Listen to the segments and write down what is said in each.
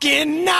fucking nightmare.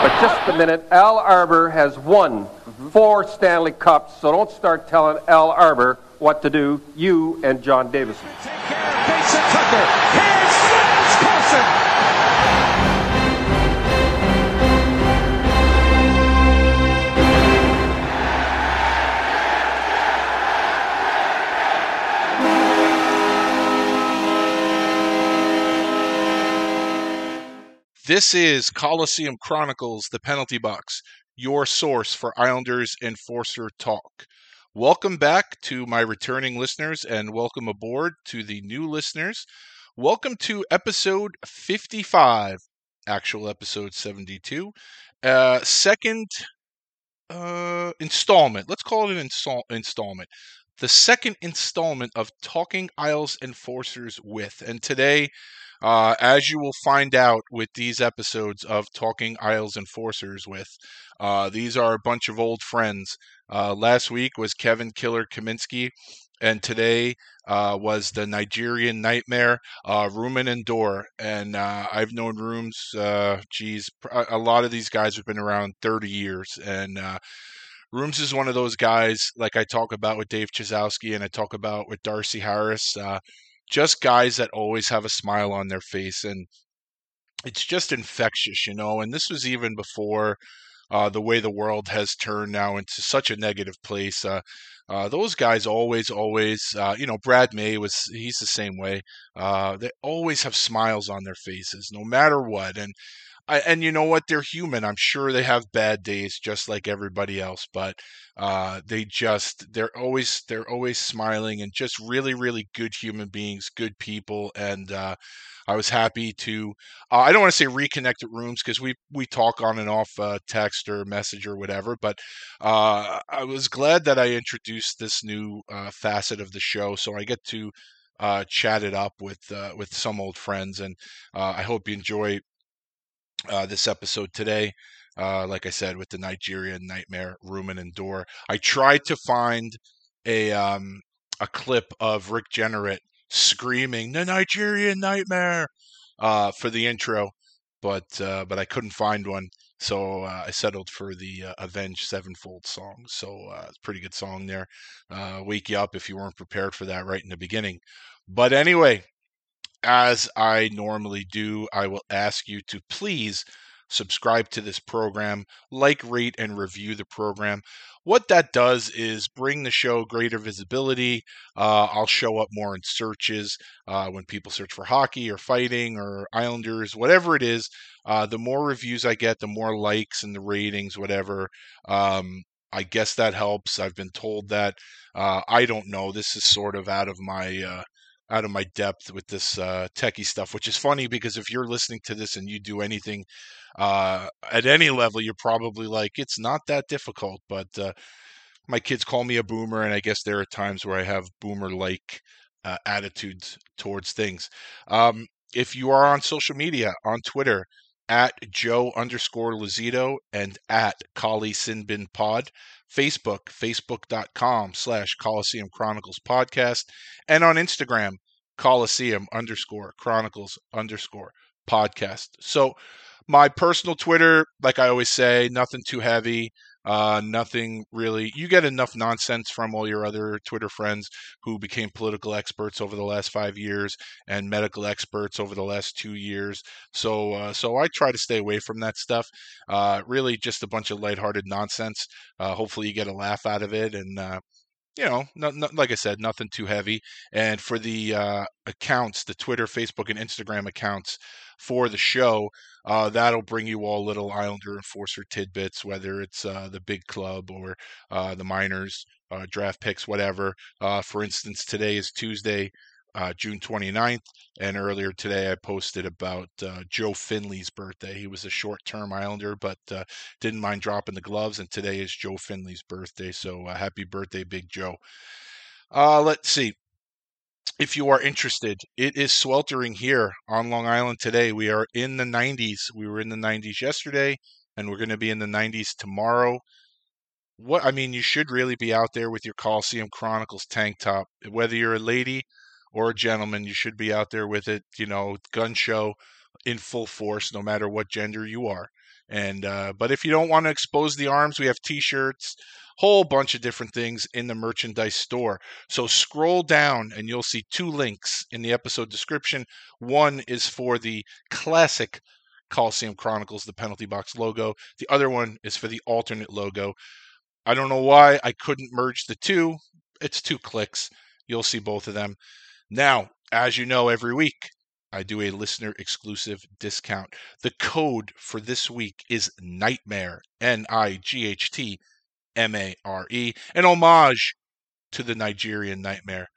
But just a minute, Al Arbour has won four Stanley Cups, so don't start telling Al Arbour what to do, you and John Davidson. This is Coliseum Chronicles, the penalty box, your source for Islanders Enforcer talk. Welcome back to my returning listeners and welcome aboard to the new listeners. Welcome to episode 55, actual episode 72, uh, second uh, installment. Let's call it an install- installment. The second installment of Talking Isles Enforcers with. And today, uh, as you will find out with these episodes of Talking Isles Enforcers with, uh, these are a bunch of old friends. Uh, last week was Kevin Killer Kaminski, and today uh, was the Nigerian Nightmare, uh, Rumun Ndur. And uh, I've known Rooms, uh, geez, a lot of these guys have been around 30 years. And Rooms is one of those guys, like I talk about with Dave Chyzowski and I talk about with Darcy Harris. Just guys that always have a smile on their face and it's just infectious you know and this was even before uh, the way the world has turned now into such a negative place uh, uh, those guys always always uh, you know brad may was he's the same way uh, they always have smiles on their faces no matter what and I, and you know what? They're human. I'm sure they have bad days, just like everybody else. But uh, they just they're always they're always smiling and just really really good human beings, good people. And uh, I was happy to uh, I don't want to say reconnect at rooms because we we talk on and off uh, text or message or whatever. But uh, I was glad that I introduced this new uh, facet of the show, so I get to. Uh, chat it up with uh, with some old friends, and uh, I hope you enjoy uh, this episode today. Uh, like I said, with the Nigerian Nightmare, Rumun Ndur. I tried to find a um, a clip of Rick Jeanneret screaming the Nigerian Nightmare uh, for the intro, but uh, but I couldn't find one. So uh, I settled for the uh, Avenged Sevenfold song. So uh, it's a pretty good song there. Uh, wake you up if you weren't prepared for that right in the beginning. But anyway, as I normally do, I will ask you to please subscribe to this program, like, rate, and review the program. What that does is bring the show greater visibility. Uh, I'll show up more in searches uh, when people search for hockey or fighting or Islanders, whatever it is. Uh, the more reviews I get, the more likes and the ratings, whatever. Um, I guess that helps. I've been told that. Uh, I don't know. This is sort of out of my uh, out of my depth with this uh, techie stuff, which is funny because if you're listening to this and you do anything uh, at any level, you're probably like, it's not that difficult. But uh, my kids call me a boomer, and I guess there are times where I have boomer like uh, attitudes towards things. Um, if you are on social media, on Twitter, at Joe underscore Lazito and at Kali Sinbin Pod. Facebook, facebook.com slash Coliseum Chronicles Podcast, and on Instagram, Coliseum underscore Chronicles underscore podcast. So my personal Twitter, like I always say, nothing too heavy. Uh, nothing really. You get enough nonsense from all your other Twitter friends who became political experts over the last five years and medical experts over the last two years. So, uh, so I try to stay away from that stuff. Uh, really, just a bunch of lighthearted nonsense. Uh, hopefully, you get a laugh out of it, and uh, you know, not, not, like I said, nothing too heavy. And for the uh, accounts, the Twitter, Facebook, and Instagram accounts for the show, uh, that'll bring you all little Islander Enforcer tidbits, whether it's uh, the big club or uh, the minors, uh, draft picks, whatever. Uh, for instance, today is Tuesday, uh, June 29th. And earlier today, I posted about uh, Joe Finley's birthday. He was a short term Islander, but uh, didn't mind dropping the gloves. And today is Joe Finley's birthday. So uh, happy birthday, Big Joe. Uh, let's see. If you are interested, it is sweltering here on Long Island today. We are in the 90s. We were in the 90s yesterday, and we're going to be in the 90s tomorrow what I mean, you should really be out there with your Coliseum Chronicles tank top. Whether you're a lady or a gentleman, you should be out there with it, you know, gun show in full force, no matter what gender you are. And uh, but if you don't want to expose the arms, we have T-shirts, whole bunch of different things in the merchandise store. So scroll down and you'll see two links in the episode description. One is for the classic Coliseum Chronicles, the penalty box logo. The other one is for the alternate logo. I don't know why I couldn't merge the two. It's two clicks. You'll see both of them. Now, as you know, every week I do a listener exclusive discount. The code for this week is Nightmare, N I G H T M A R E, an homage to the Nigerian nightmare,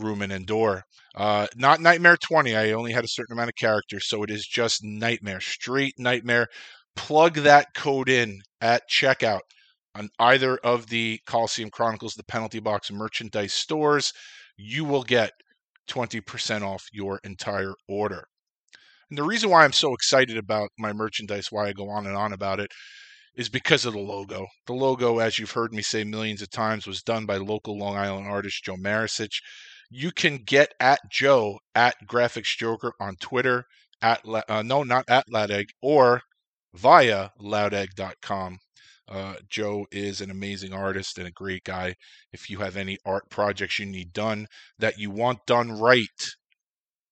Rumun Ndur. Uh, not Nightmare 20. I only had a certain amount of characters, so it is just Nightmare, straight Nightmare. Plug that code in at checkout on either of the Coliseum Chronicles, the Penalty Box merchandise stores. You will get 20% off your entire order. And the reason why I'm so excited about my merchandise, why I go on and on about it, is because of the logo. The logo, as you've heard me say millions of times, was done by local Long Island artist Joe Maricic. You can get at Joe at Graphics Joker on Twitter, at uh, no, not at Loudegg, or via loudegg.com. Uh, Joe is an amazing artist and a great guy. If you have any art projects you need done that you want done right,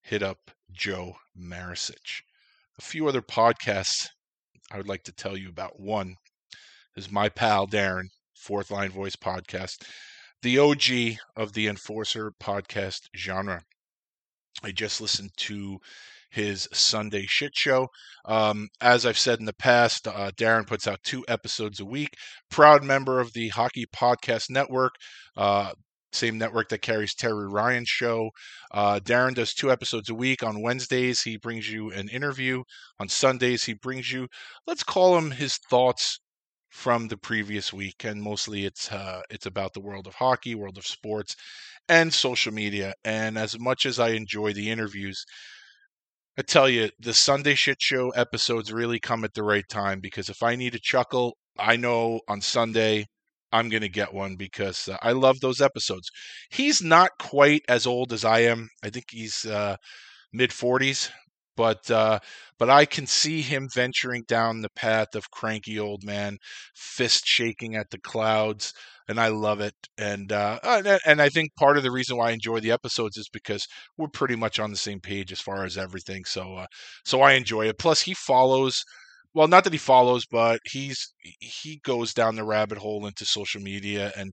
hit up Joe Maricic. A few other podcasts I would like to tell you about. One is my pal Darren, Fourth Line Voice podcast, the OG of the Enforcer podcast genre. I just listened to his Sunday shit show. Um, as I've said in the past, uh, Darren puts out two episodes a week. Proud member of the Hockey Podcast Network. Uh, same network that carries Terry Ryan's show. Uh, Darren does two episodes a week. On Wednesdays, he brings you an interview. On Sundays, he brings you, let's call him his thoughts from the previous week, and mostly it's uh, it's about the world of hockey, world of sports, and social media. And as much as I enjoy the interviews, I tell you, the Sunday Shit Show episodes really come at the right time because if I need a chuckle, I know on Sunday I'm going to get one because uh, I love those episodes. He's not quite as old as I am. I think he's uh, mid 40s, but uh, but I can see him venturing down the path of cranky old man, fist shaking at the clouds, and I love it. And uh, and I think part of the reason why I enjoy the episodes is because we're pretty much on the same page as far as everything. So uh, so I enjoy it. Plus, he follows. Well, not that he follows, but he's he goes down the rabbit hole into social media and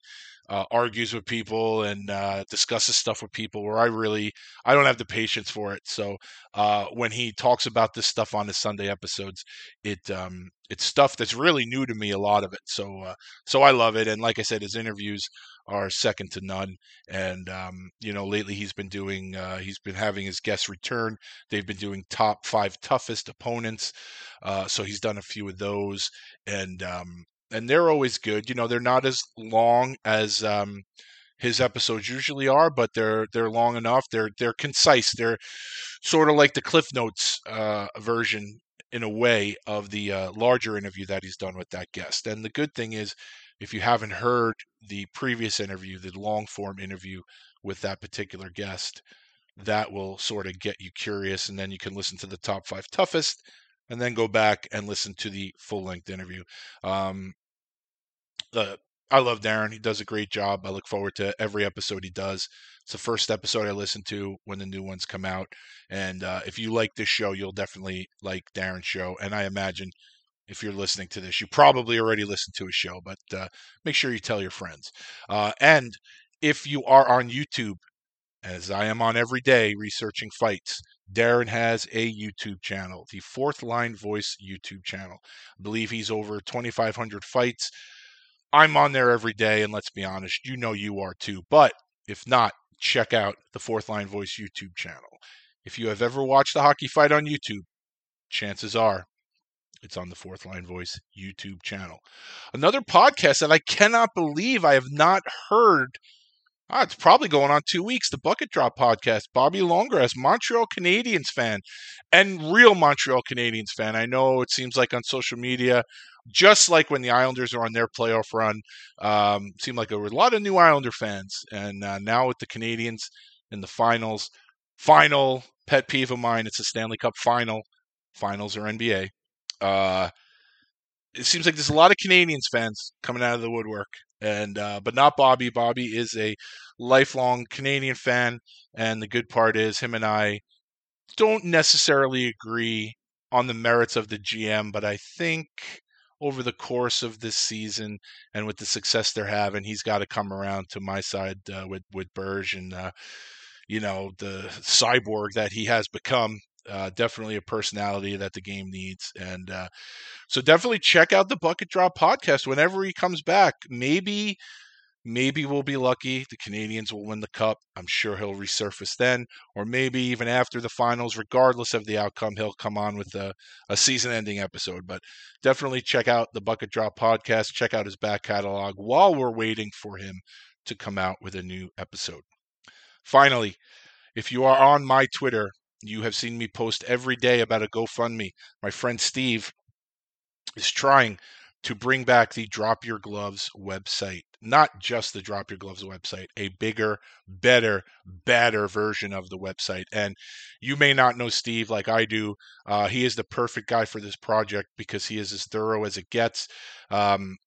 uh, argues with people and uh, discusses stuff with people where I really I don't have the patience for it. So uh, when he talks about this stuff on his Sunday episodes, it um, it's stuff that's really new to me. A lot of it. So uh, so I love it. And like I said, his interviews are second to none. And um, you know, lately he's been doing uh, he's been having his guests return. They've been doing top five toughest opponents. Uh, so he's done a few of those, and um, and they're always good. You know, they're not as long as um, his episodes usually are, but they're they're long enough. They're they're concise. They're sort of like the Cliff Notes uh, version in a way of the uh, larger interview that he's done with that guest. And the good thing is, if you haven't heard the previous interview, the long form interview with that particular guest, that will sort of get you curious, and then you can listen to the top five toughest and then go back and listen to the full length interview. Um, uh, I love Darren. He does a great job. I look forward to every episode he does. It's the first episode I listen to when the new ones come out. And uh, if you like this show, you'll definitely like Darren's show. And I imagine if you're listening to this, you probably already listened to his show, but uh, make sure you tell your friends. Uh, and if you are on YouTube, as I am on every day researching fights, Darren has a YouTube channel, the Fourth Line Voice YouTube channel. I believe he's over 2,500 fights. I'm on there every day, and let's be honest, you know you are too. But if not, check out the Fourth Line Voice YouTube channel. If you have ever watched a hockey fight on YouTube, chances are it's on the Fourth Line Voice YouTube channel. Another podcast that I cannot believe I have not heard. Ah, it's probably going on two weeks. The Bucket Drop podcast. Bobby Longgrass, Montreal Canadiens fan, and real Montreal Canadiens fan. I know it seems like on social media just like when the Islanders are on their playoff run, um, seemed like there were a lot of new Islander fans, and uh, now with the Canadians in the finals, final pet peeve of mine, it's a Stanley Cup final. Finals are NBA. Uh, it seems like there's a lot of Canadians fans coming out of the woodwork, and uh, but not Bobby. Bobby is a lifelong Canadian fan, and the good part is him and I don't necessarily agree on the merits of the GM, but I think over the course of this season and with the success they're having, he's got to come around to my side uh, with with Burge and uh, you know the cyborg that he has become. Uh, definitely a personality that the game needs, and uh, so definitely check out the Bucket Drop podcast whenever he comes back. Maybe Maybe we'll be lucky. The Canadians will win the cup. I'm sure he'll resurface then. Or maybe even after the finals, regardless of the outcome, he'll come on with a, a season ending episode. But definitely check out the Bucket Drop podcast. Check out his back catalog while we're waiting for him to come out with a new episode. Finally, if you are on my Twitter, you have seen me post every day about a GoFundMe. My friend Steve is trying to bring back the Drop Your Gloves website not just the Drop Your Gloves website, a bigger, better, badder version of the website. And you may not know Steve like I do. Uh, he is the perfect guy for this project because he is as thorough as it gets. Um,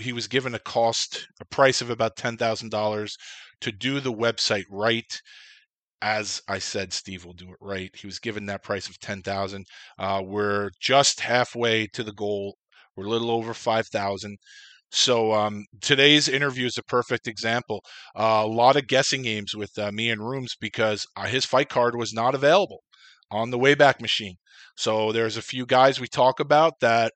he was given a cost, a price of about $10,000 to do the website right as I said, Steve will do it right. He was given that price of ten thousand. Uh, we're just halfway to the goal. We're a little over five thousand. So um, today's interview is a perfect example. Uh, a lot of guessing games with uh, me and Rooms because uh, his fight card was not available on the Wayback Machine. So there's a few guys we talk about that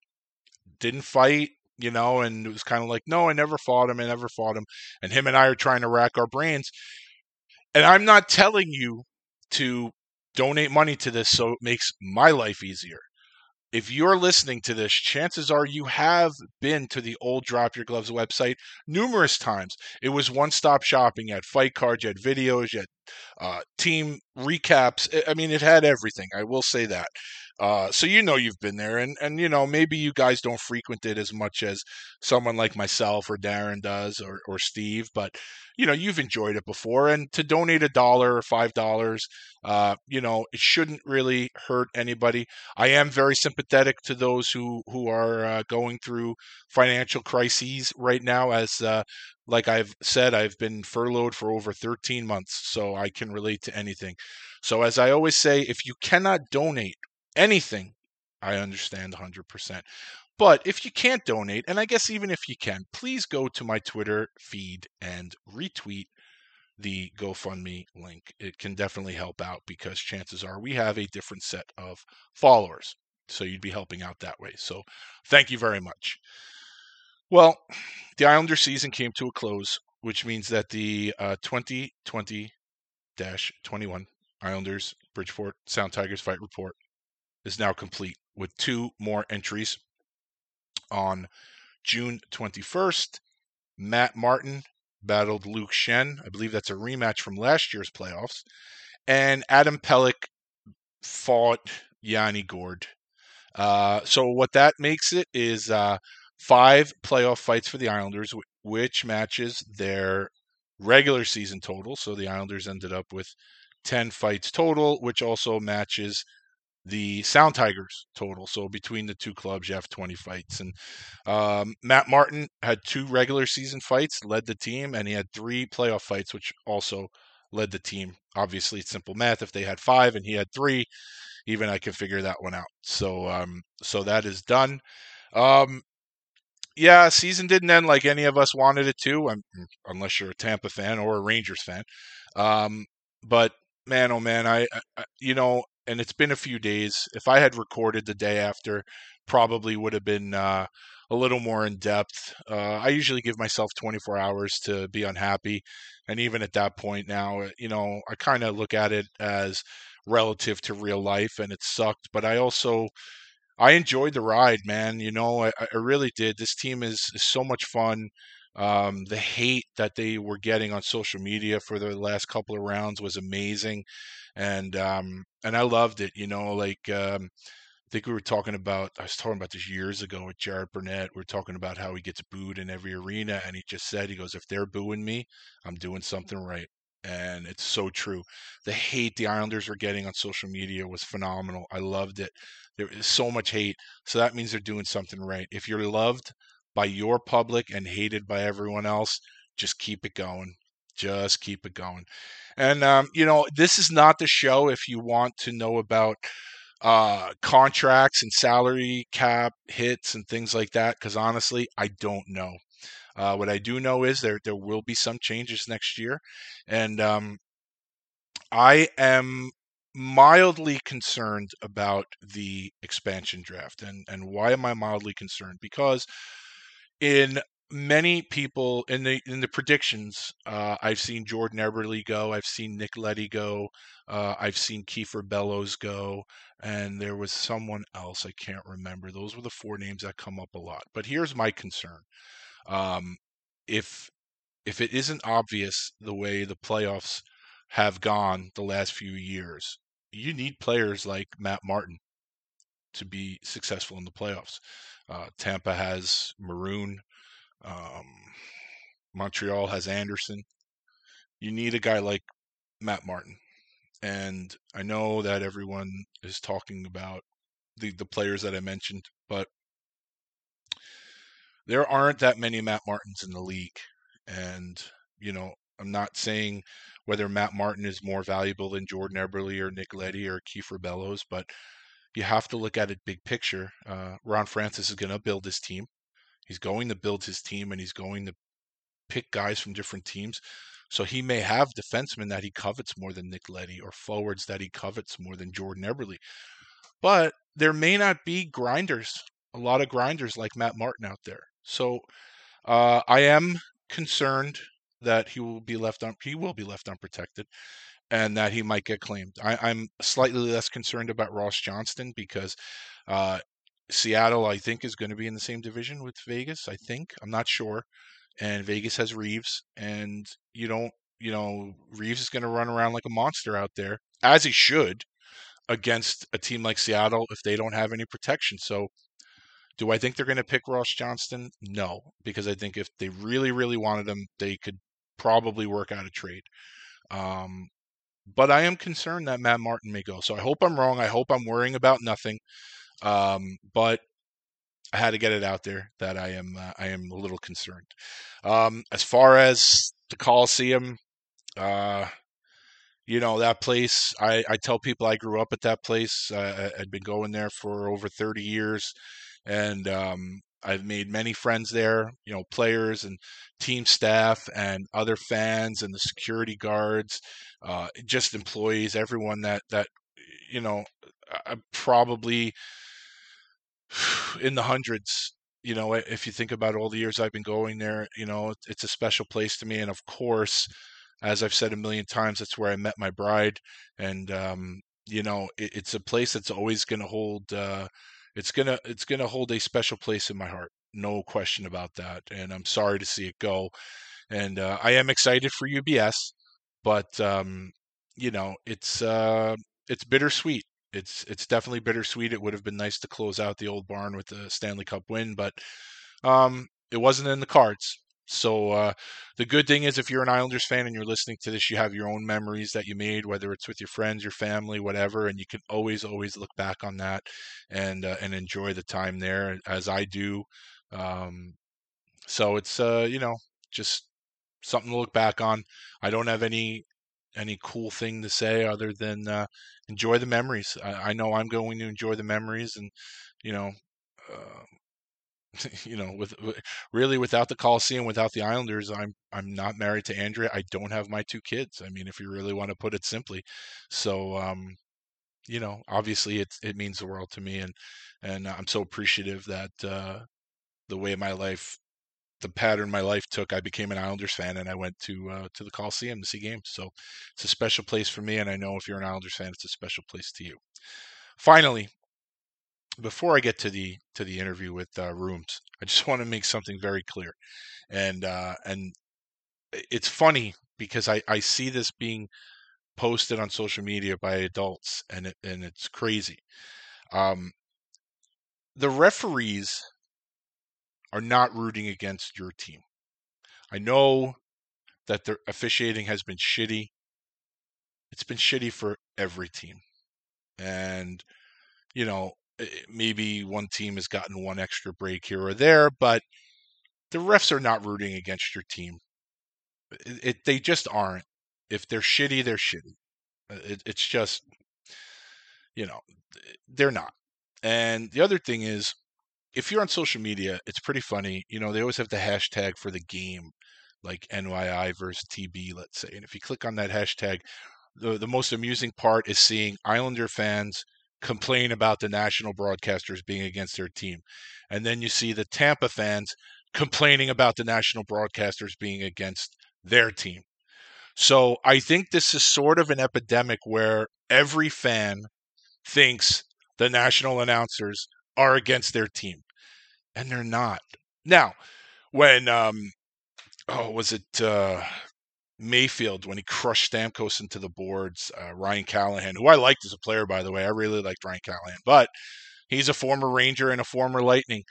didn't fight, you know, and it was kind of like, no, I never fought him. I never fought him. And him and I are trying to rack our brains. And I'm not telling you to donate money to this so it makes my life easier if you're listening to this, chances are you have been to the old Drop Your Gloves website numerous times. It was one stop shopping. You had fight cards, you had videos, you had uh, team recaps. I mean, it had everything. I will say that. Uh, so you know you've been there, and and you know maybe you guys don't frequent it as much as someone like myself or Darren does or or Steve, but you know you've enjoyed it before. And to donate a dollar or five dollars, uh, you know it shouldn't really hurt anybody. I am very sympathetic to those who who are uh, going through financial crises right now, as uh, like I've said, I've been furloughed for over 13 months, so I can relate to anything. So, as I always say, if you cannot donate anything, I understand 100%. But if you can't donate, and I guess even if you can, please go to my Twitter feed and retweet the GoFundMe link. It can definitely help out because chances are we have a different set of followers. So you'd be helping out that way. So thank you very much. Well, the Islander season came to a close, which means that the uh, 2020 21 Islanders Bridgeport Sound Tigers fight report is now complete with two more entries. On June 21st, Matt Martin battled Luke Schenn. I believe that's a rematch from last year's playoffs. And Adam Pelech fought Yanni Gourde. Uh, so what that makes it is uh, five playoff fights for the Islanders, which matches their regular season total. So the Islanders ended up with 10 fights total, which also matches the Sound Tigers total. So between the two clubs, you have 20 fights. And um, Matt Martin had two regular season fights, led the team, and he had three playoff fights, which also led the team. Obviously, it's simple math. If they had five and he had three, even I can figure that one out. So, um, so that is done. Um, yeah, season didn't end like any of us wanted it to, unless you're a Tampa fan or a Rangers fan. Um, but man, oh man, I, I, you know, and it's been a few days. If I had recorded the day after, probably would have been uh, a little more in depth. Uh, I usually give myself 24 hours to be unhappy, and even at that point now, uh, you know, I kind of look at it as relative to real life, and it sucked. But I also I enjoyed the ride, man. You know, I, I really did. This team is, is so much fun. Um, the hate that they were getting on social media for the last couple of rounds was amazing, and um, and I loved it. You know, like um, I think we were talking about. I was talking about this years ago with Jared Burnett. We are talking about how he gets booed in every arena, and he just said, "He goes, if they're booing me, I'm doing something right." And it's so true. The hate the Islanders were getting on social media was phenomenal. I loved it. There is so much hate, so that means they're doing something right. If you're loved by your public and hated by everyone else, just keep it going. Just keep it going. And, um, you know, this is not the show if you want to know about uh, contracts and salary cap hits and things like that, because honestly, I don't know. Uh, what I do know is there there will be some changes next year, and um, I am mildly concerned about the expansion draft. And and why am I mildly concerned? Because in many people in the in the predictions, uh, I've seen Jordan Eberle go, I've seen Nick Leddy go, uh, I've seen Kiefer Bellows go, and there was someone else I can't remember. Those were the four names that come up a lot. But here's my concern: um, if if it isn't obvious the way the playoffs have gone the last few years, you need players like Matt Martin to be successful in the playoffs. Uh, Tampa has Maroon. Um, Montreal has Anderson. You need a guy like Matt Martin. And I know that everyone is talking about the, the players that I mentioned, but there aren't that many Matt Martins in the league. And, you know, I'm not saying whether Matt Martin is more valuable than Jordan Eberle or Nick Leddy or Kiefer Bellows, but you have to look at it big picture. Uh, Ron Francis is going to build his team. He's going to build his team and he's going to pick guys from different teams. So he may have defensemen that he covets more than Nick Leddy or forwards that he covets more than Jordan Eberle. But there may not be grinders, a lot of grinders like Matt Martin out there. So uh, I am concerned that he will be left he will be left unprotected and that he might get claimed. I, am slightly less concerned about Ross Johnston because uh, Seattle, I think, is going to be in the same division with Vegas. I think I'm not sure, and Vegas has Reaves, and you don't, you know, Reaves is going to run around like a monster out there as he should against a team like Seattle if they don't have any protection. So do I think they're going to pick Ross Johnston? No, because I think if they really, really wanted him, they could probably work out a trade. Um, but I am concerned that Matt Martin may go. So I hope I'm wrong. I hope I'm worrying about nothing. Um, but I had to get it out there that I am uh, I am a little concerned. Um, as far as the Coliseum, uh, you know that place. I, I tell people I grew up at that place. Uh, I'd been going there for over 30 years and um, I've made many friends there, you know, players and team staff and other fans and the security guards, uh, just employees, everyone that that you know, probably in the hundreds. You know, if you think about all the years I've been going there, you know, it's a special place to me. And of course, as I've said a million times, that's where I met my bride, and um, you know, it, it's a place that's always going to hold. Uh, it's gonna it's gonna hold a special place in my heart, no question about that. And I'm sorry to see it go. And uh, I am excited for UBS, but um, you know it's uh, it's bittersweet. It's it's definitely bittersweet. It would have been nice to close out the old barn with the Stanley Cup win, but um, it wasn't in the cards. So uh, the good thing is, if you're an Islanders fan and you're listening to this, you have your own memories that you made, whether it's with your friends, your family, whatever, and you can always, always look back on that and uh, and enjoy the time there, as I do. Um, so it's uh, you know just something to look back on. I don't have any any cool thing to say other than uh, enjoy the memories. I, I, know I'm going to enjoy the memories, and you know, uh, you know, with, with, really without the Coliseum, without the Islanders, I'm I'm not married to Andrea. I don't have my two kids. I mean, if you really want to put it simply, so um, you know, obviously it it means the world to me, and and I'm so appreciative that uh, the way my life the pattern my life took, I became an Islanders fan and I went to uh, to the Coliseum to see games. So it's a special place for me, and I know if you're an Islanders fan, it's a special place to you. Finally, before I get to the to the interview with uh, Rooms, I just want to make something very clear, and uh, and it's funny because I I see this being posted on social media by adults, and it and it's crazy. Um, the referees are not rooting against your team. I know that the officiating has been shitty. It's been shitty for every team, and you know Eh, maybe one team has gotten one extra break here or there, but the refs are not rooting against your team. It, it they just aren't. If they're shitty, they're shitty. Uh, it, it's just, you know, they're not. And the other thing is, if you're on social media, it's pretty funny. You know, they always have the hashtag for the game, like NYI versus TB, let's say. And if you click on that hashtag, the, the most amusing part is seeing Islander fans complain about the national broadcasters being against their team. And then you see the Tampa fans complaining about the national broadcasters being against their team. So I think this is sort of an epidemic where every fan thinks the national announcers are against their team, and they're not. Now, when um, oh, was it uh, Mayfield when he crushed Stamkos into the boards. Uh, Ryan Callahan, who I liked as a player, by the way, I really liked Ryan Callahan, but he's a former Ranger and a former Lightning,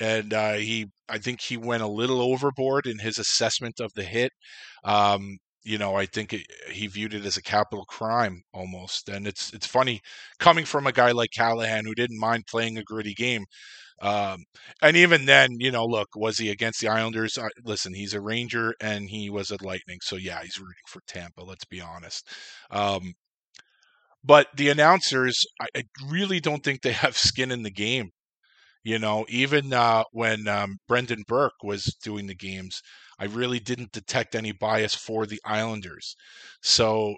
and uh, he, I think he went a little overboard in his assessment of the hit. Um, you know, I think it, he viewed it as a capital crime almost, and it's it's funny coming from a guy like Callahan who didn't mind playing a gritty game. Um, and even then, you know, look, was he against the Islanders? Uh, listen, he's a Ranger and he was a Lightning, so yeah, he's rooting for Tampa. Let's be honest. Um, but the announcers, I, I, really don't think they have skin in the game. You know, even uh, when um, Brendan Burke was doing the games, I really didn't detect any bias for the Islanders. So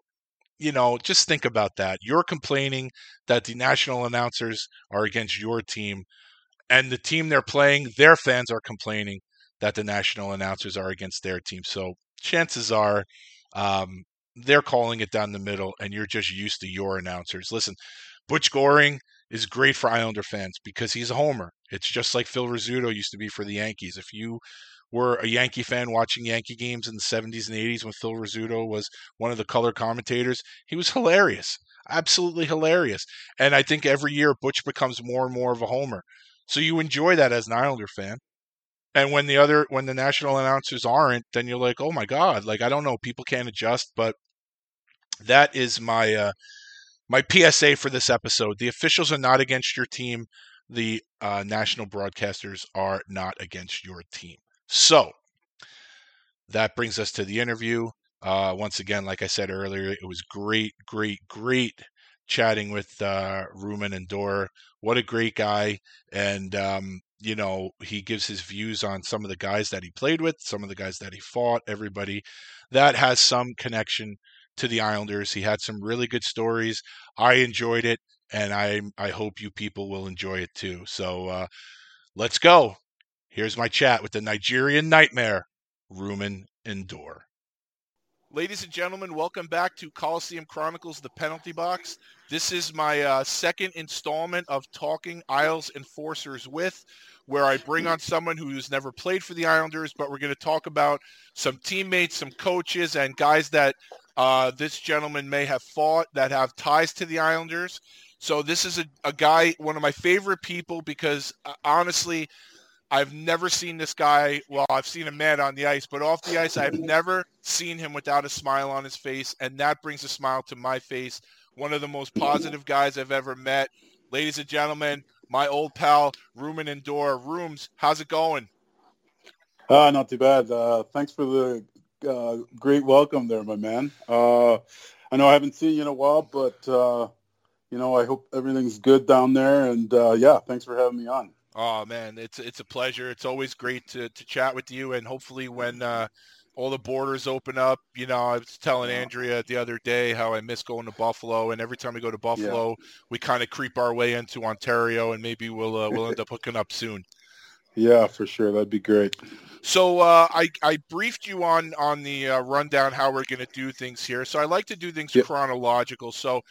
you know, just think about that. You're complaining that the national announcers are against your team and the team they're playing, their fans are complaining that the national announcers are against their team. So chances are um, they're calling it down the middle, and you're just used to your announcers. Listen, Butch Goring is great for Islander fans because he's a homer. It's just like Phil Rizzuto used to be for the Yankees. If you were a Yankee fan watching Yankee games in the 70s and 80s when Phil Rizzuto was one of the color commentators, he was hilarious. Absolutely hilarious. And I think every year Butch becomes more and more of a homer. So you enjoy that as an Islander fan. And when the other when the national announcers aren't, then you're like, oh my god, like I don't know, people can't adjust. But that is my uh, my PSA for this episode. The officials are not against your team. The uh, national broadcasters are not against your team. So that brings us to the interview. Uh, once again, like I said earlier, it was great, great, great chatting with uh, Rumun Ndur. What a great guy. And, um, you know, he gives his views on some of the guys that he played with, some of the guys that he fought, everybody that has some connection to the Islanders. He had some really good stories. I enjoyed it, and I I hope you people will enjoy it too. So uh, let's go. Here's my chat with the Nigerian Nightmare, Rumun Ndur. Ladies and gentlemen, welcome back to Coliseum Chronicles, the penalty box. This is my uh, second installment of Talking Isles Enforcers with, where I bring on someone who's never played for the Islanders, but we're going to talk about some teammates, some coaches, and guys that uh, this gentleman may have fought that have ties to the Islanders. So this is a, a guy, one of my favorite people, because uh, honestly, I've never seen this guy. Well, I've seen him mad on the ice, but off the ice, I've never seen him without a smile on his face, and that brings a smile to my face. One of the most positive guys I've ever met. Ladies and gentlemen, my old pal Rumun Ndur. Rooms, how's it going? Uh, not too bad. Uh, thanks for the uh, great welcome there, my man. Uh, I know I haven't seen you in a while, but uh, you know I hope everything's good down there. And uh, yeah, thanks for having me on. Oh man, it's it's a pleasure. It's always great to, to chat with you, and hopefully when uh, all the borders open up, you know, I was telling Andrea the other day how I miss going to Buffalo, and every time we go to Buffalo, yeah. we kind of creep our way into Ontario, and maybe we'll uh, we'll end up hooking up soon. Yeah, for sure, that'd be great. So uh, I I briefed you on on the uh, rundown how we're going to do things here. So I like to do things yep. chronological. So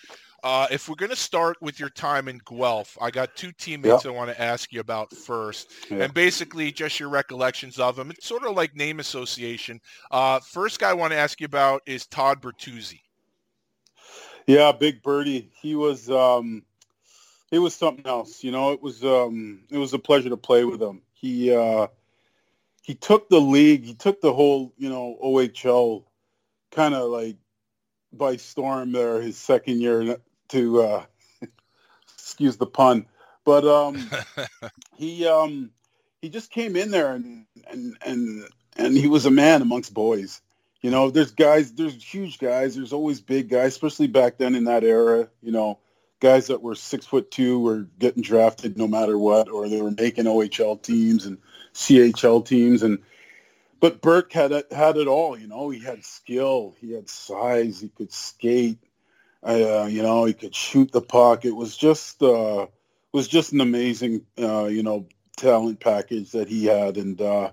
uh, if we're going to start with your time in Guelph, I got two teammates yep. I want to ask you about first, and basically just your recollections of them. It's sort of like name association. Uh, first guy I want to ask you about is Todd Bertuzzi. Yeah, Big Birdie. He was um, he was something else. You know, it was um, it was a pleasure to play with him. He uh, he took the league, he took the whole you know OHL kind of like by storm there his second year to uh, excuse the pun, but um, he um, he just came in there and and and and he was a man amongst boys. You know, there's guys, there's huge guys, there's always big guys, especially back then in that era. You know, guys that were six foot two were getting drafted no matter what, or they were making OHL teams and CHL teams, and but Burke had it, had it all. You know, he had skill, he had size, he could skate, uh, you know, he could shoot the puck. It was just uh, was just an amazing, uh, you know, talent package that he had. And uh,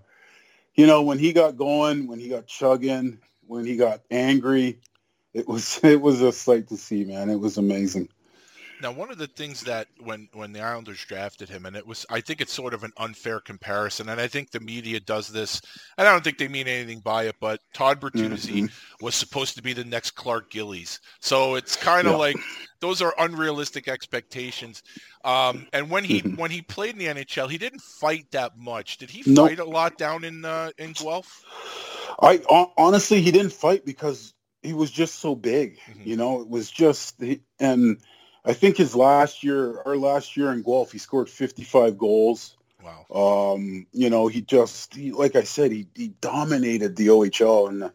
you know, when he got going, when he got chugging, when he got angry, it was it was a sight to see, man. It was amazing. Now, one of the things that when when the Islanders drafted him, and it was, I think it's sort of an unfair comparison, and I think the media does this, and I don't think they mean anything by it, but Todd Bertuzzi mm-hmm. was supposed to be the next Clark Gillies, so it's kind of yeah. like those are unrealistic expectations. Um, and when he mm-hmm. when he played in the NHL, he didn't fight that much. Did he nope. fight a lot down in uh, in Guelph? I honestly, he didn't fight because he was just so big. Mm-hmm. You know, it was just and I think his last year, our last year in Guelph, he scored 55 goals. Wow. Um, you know, he just, he, like I said, he, he dominated the OHL and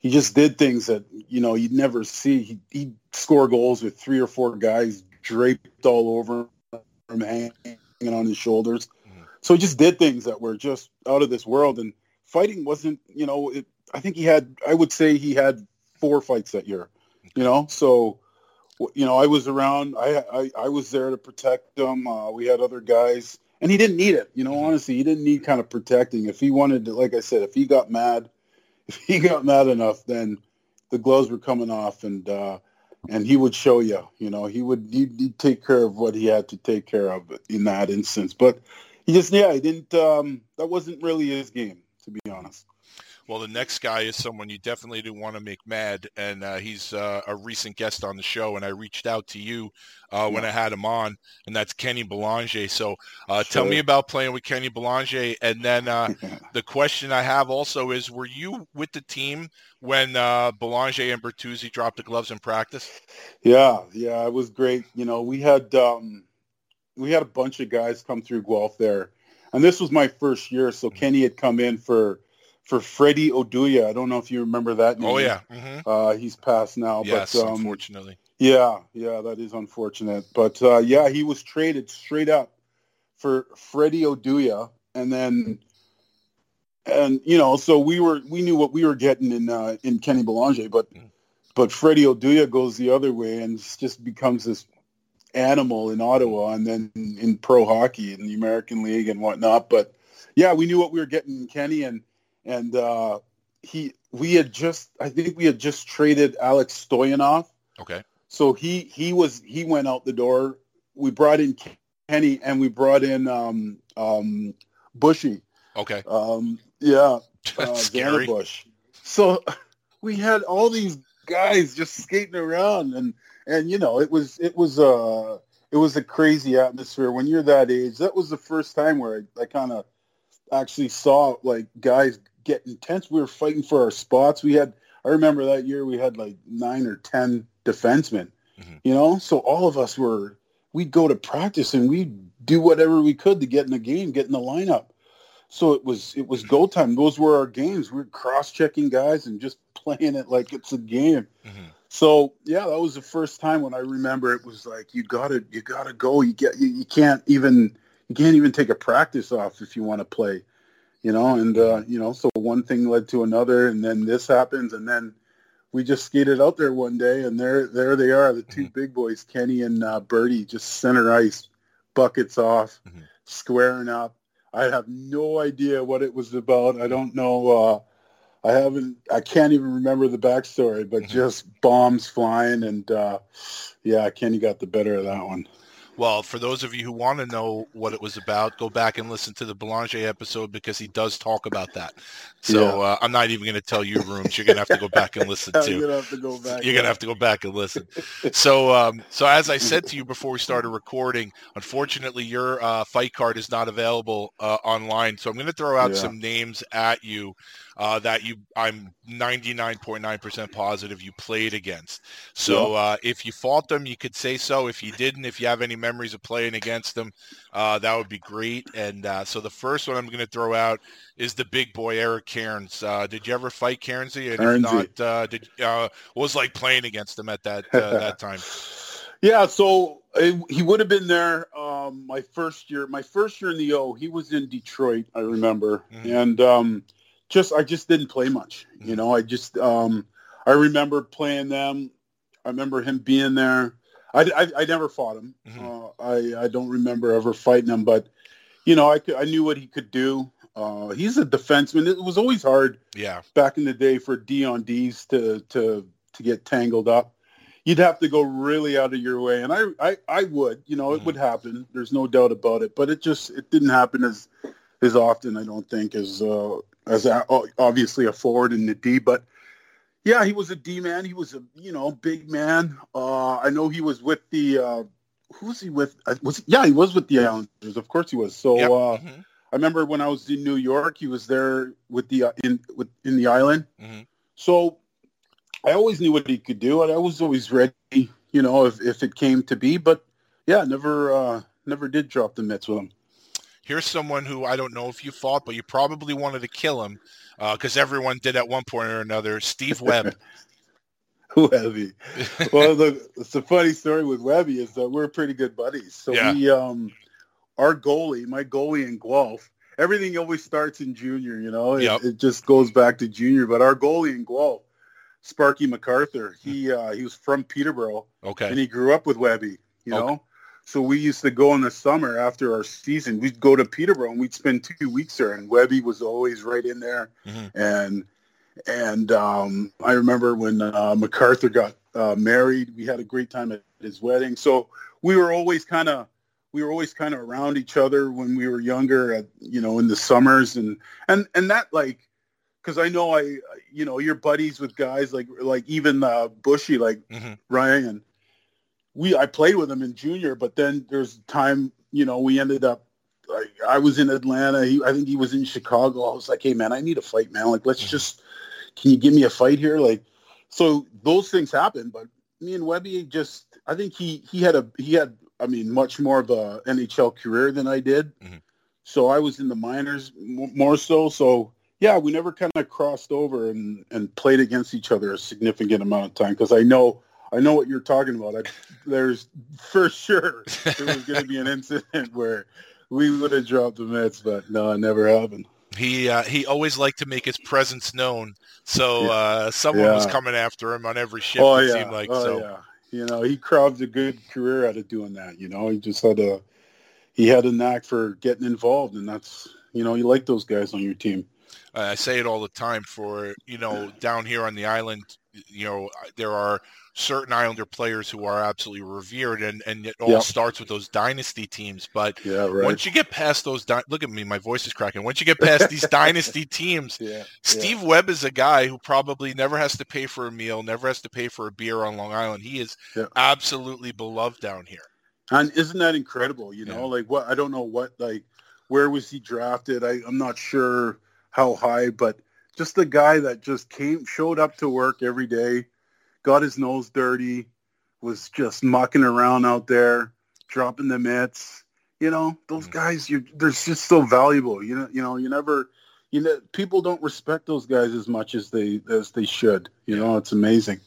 he just did things that, you know, you'd never see. He, he'd score goals with three or four guys draped all over him, hanging on his shoulders. Mm-hmm. So he just did things that were just out of this world. And fighting wasn't, you know, it, I think he had, I would say he had four fights that year, you know, so you know, I was around. I I, I was there to protect him. Uh, we had other guys, and he didn't need it. You know, mm-hmm. honestly, he didn't need kind of protecting. If he wanted to, like I said, if he got mad, if he got mad enough, then the gloves were coming off, and uh, and he would show you. You know, he would he'd, he'd take care of what he had to take care of in that instance. But he just, yeah, he didn't. Um, that wasn't really his game, to be honest. Well, the next guy is someone you definitely do want to make mad, and uh, he's uh, a recent guest on the show. And I reached out to you uh, when I had him on, and that's Kenny Belanger. So uh, sure. tell me about playing with Kenny Belanger. And then uh, the question I have also is, were you with the team when uh, Belanger and Bertuzzi dropped the gloves in practice? Yeah, yeah, it was great. You know, we had um, we had a bunch of guys come through Guelph there, and this was my first year. So mm-hmm. Kenny had come in for for Freddie Oduya. I don't know if you remember that name. Oh yeah, mm-hmm. uh, he's passed now. Yes, but, um, unfortunately. Yeah, yeah, that is unfortunate. But uh, yeah, he was traded straight up for Freddie Oduya, and then and you know, so we were we knew what we were getting in uh, in Kenny Belanger, but mm. but Freddie Oduya goes the other way and just becomes this animal in Ottawa and then in pro hockey in the American League and whatnot. But yeah, we knew what we were getting in Kenny and and uh, he we had just I think we had just traded Alex Stojanov. Okay. So he he was he went out the door. We brought in Kenny and we brought in um, um, Bushy. Okay. Um, yeah. Uh, Bush. So we had all these guys just skating around and and you know it was it was uh it was a crazy atmosphere when you're that age. That was the first time where I, I kind of actually saw like guys get intense. We were fighting for our spots. We had I remember that year we had like nine or ten defensemen. Mm-hmm. You know, so all of us were we'd go to practice and we'd do whatever we could to get in the game, get in the lineup. So it was it was go time. Those were our games. We were cross checking guys and just playing it like it's a game. Mm-hmm. So yeah, that was the first time when I remember it was like you gotta you gotta go. You get you, you can't even you can't even take a practice off if you want to play. You know, and uh, you know, so one thing led to another, and then this happens, and then we just skated out there one day, and there there they are, the 2 mm-hmm. big boys, Kenny and uh, Bertie, just center ice, buckets off, mm-hmm. squaring up. I have no idea what it was about. I don't know. Uh, I haven't. I can't even remember the backstory, but mm-hmm. just bombs flying, and uh, yeah, Kenny got the better of that one. Well, for those of you who want to know what it was about, go back and listen to the Belanger episode because he does talk about that. So yeah. uh, I'm not even going to tell you rooms. You're going to have to go back and listen to. You're going to have to go back. You're going to have to go back and listen. so, um, so as I said to you before we started recording, unfortunately, your uh, fight card is not available uh, online. So I'm going to throw out yeah. some names at you uh, that you I'm 99.9% positive you played against. So uh, if you fought them, you could say so. If you didn't, if you have any memories of playing against them, uh, that would be great. And uh, so the first one I'm going to throw out is the big boy Eric Cairns. Uh, did you ever fight Cairnsy? And if not, uh, did what was like playing against him at that that time? Yeah, so it, he would have been there um, my first year. My first year in the O, he was in Detroit. I remember, mm-hmm. and um, just I just didn't play much. You mm-hmm. know, I just um, I remember playing them. I remember him being there. I, I, I never fought him. Mm-hmm. Uh, I I don't remember ever fighting him, but you know I could, I knew what he could do. Uh, he's a defenseman. It was always hard. Yeah. Back in the day for D on D's to to to get tangled up. You'd have to go really out of your way, and I I, I would. You know, it mm-hmm. would happen. There's no doubt about it. But it just it didn't happen as as often. I don't think as uh, as a, obviously a forward in the D, but yeah, he was a D man. He was a you know big man. Uh, I know he was with the uh, who was he with? Uh, was yeah, he was with the Islanders. Of course he was. So yep. uh, mm-hmm. I remember when I was in New York, he was there with the uh, in with in the island. Mm-hmm. So I always knew what he could do, and I was always ready. You know, if if it came to be, but yeah, never uh, never did drop the mitts with him here's someone who I don't know if you fought, but you probably wanted to kill him because uh, everyone did at one point or another. Steve Webb. Webby. well, the, it's a funny story with Webby is that we're pretty good buddies. So yeah. we, um, our goalie, my goalie in Guelph, everything always starts in junior. You know, it, yep. it just goes back to junior. But our goalie in Guelph, Sparky MacArthur, he uh, he was from Peterborough. Okay, and he grew up with Webby. You okay. know, so we used to go in the summer after our season. We'd go to Peterborough and we'd spend two weeks there. And Webby was always right in there. Mm-hmm. And and um, I remember when uh, MacArthur got uh, married, we had a great time at his wedding. So we were always kind of we were always kind of around each other when we were younger, at, you know, in the summers and and and that like because I know I you know you're buddies with guys like like even uh, Bushy like mm-hmm. Ryan we I played with him in junior, but then there's time, you know, we ended up like I was in Atlanta. He, I think he was in Chicago. I was like, hey man, I need a fight, man. Like let's mm-hmm. just can you give me a fight here? Like so those things happen, but me and Webby just I think he he had a he had I mean much more of a NHL career than I did. Mm-hmm. So I was in the minors more so. So yeah, we never kind of crossed over and, and played against each other a significant amount of time because I know I know what you're talking about. I, there's for sure there was going to be an incident where we would have dropped the mitts, but no, it never happened. He uh, he always liked to make his presence known, so yeah. uh, someone yeah. was coming after him on every ship. Oh, it yeah. seemed like oh, so. Yeah. You know, he carved a good career out of doing that. You know, he just had a he had a knack for getting involved, and that's you know, you like those guys on your team. I say it all the time. For you know, down here on the island, you know, there are certain Islander players who are absolutely revered, and, and it all yep. starts with those dynasty teams. But yeah, right. once you get past those, di- look at me, my voice is cracking. Once you get past these dynasty teams, yeah, Steve yeah. Webb is a guy who probably never has to pay for a meal, never has to pay for a beer on Long Island. He is absolutely beloved down here. And isn't that incredible? You know, like what I don't know what like where was he drafted? I, I'm not sure how high, but just a guy that just came, showed up to work every day, got his nose dirty, was just mucking around out there, dropping the mitts. You know, those Mm. guys, you they're just so valuable. You know, you know, you never, you know, people don't respect those guys as much as they as they should. You know, it's amazing.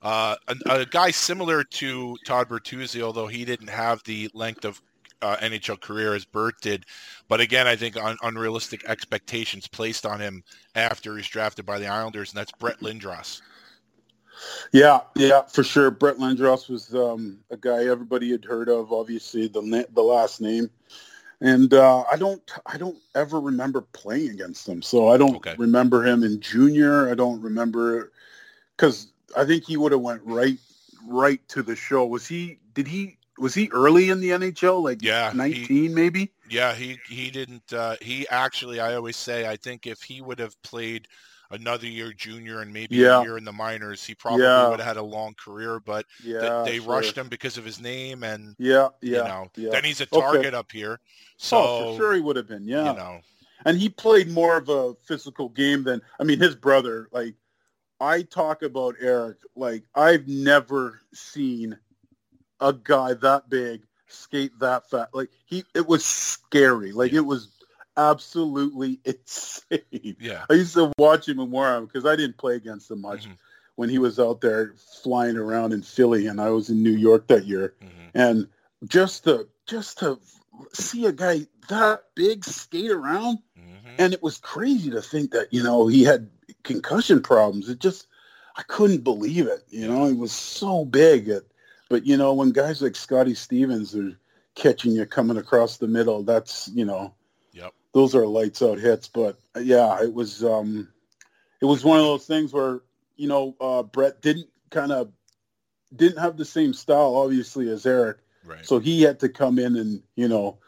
Uh, a, a guy similar to Todd Bertuzzi, although he didn't have the length of uh, NHL career as Bert did, but again, I think un- unrealistic expectations placed on him after he's drafted by the Islanders, and that's Brett Lindros. Yeah, yeah, for sure. Brett Lindros was um, a guy everybody had heard of. Obviously, the na- the last name, and uh, I don't I don't ever remember playing against him. So I don't Okay. remember him in junior. I don't remember because I think he would have went right right to the show. Was he? Did he? Was he early in the NHL? Like Yeah, he- nineteen maybe. Yeah, he he didn't. Uh, he actually, I always say, I think if he would have played another year junior and maybe Yeah. a year in the minors, he probably Yeah. would have had a long career. But Yeah, they sure. rushed him because of his name, and Yeah, yeah, you know, yeah. then he's a Okay. target up here. So oh, for sure he would have been. Yeah, you know, and he played more of a physical game than I mean his brother. Like I talk about Eric, like I've never seen a guy that big skate that fast. Like he, it was scary. Like Yeah. it was absolutely insane. yeah, I used to watch him and war because I didn't play against him much Mhm. when he was out there flying around in Philly, and I was in New York that year Mhm. and just to just to see a guy that big skate around Mhm. and it was crazy to think that you know he had concussion problems it just i couldn't believe it you know he was so big it, but you know when guys like scotty stevens are catching you coming across the middle that's you know. Those are lights out hits but uh, yeah it was um it was one of those things where you know uh brett didn't kind of didn't have the same style obviously as eric right. so he had to come in and you know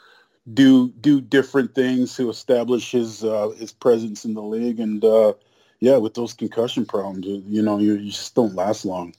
do do different things to establish his uh, his presence in the league. And uh, yeah, with those concussion problems, you you know, you, you just don't last long.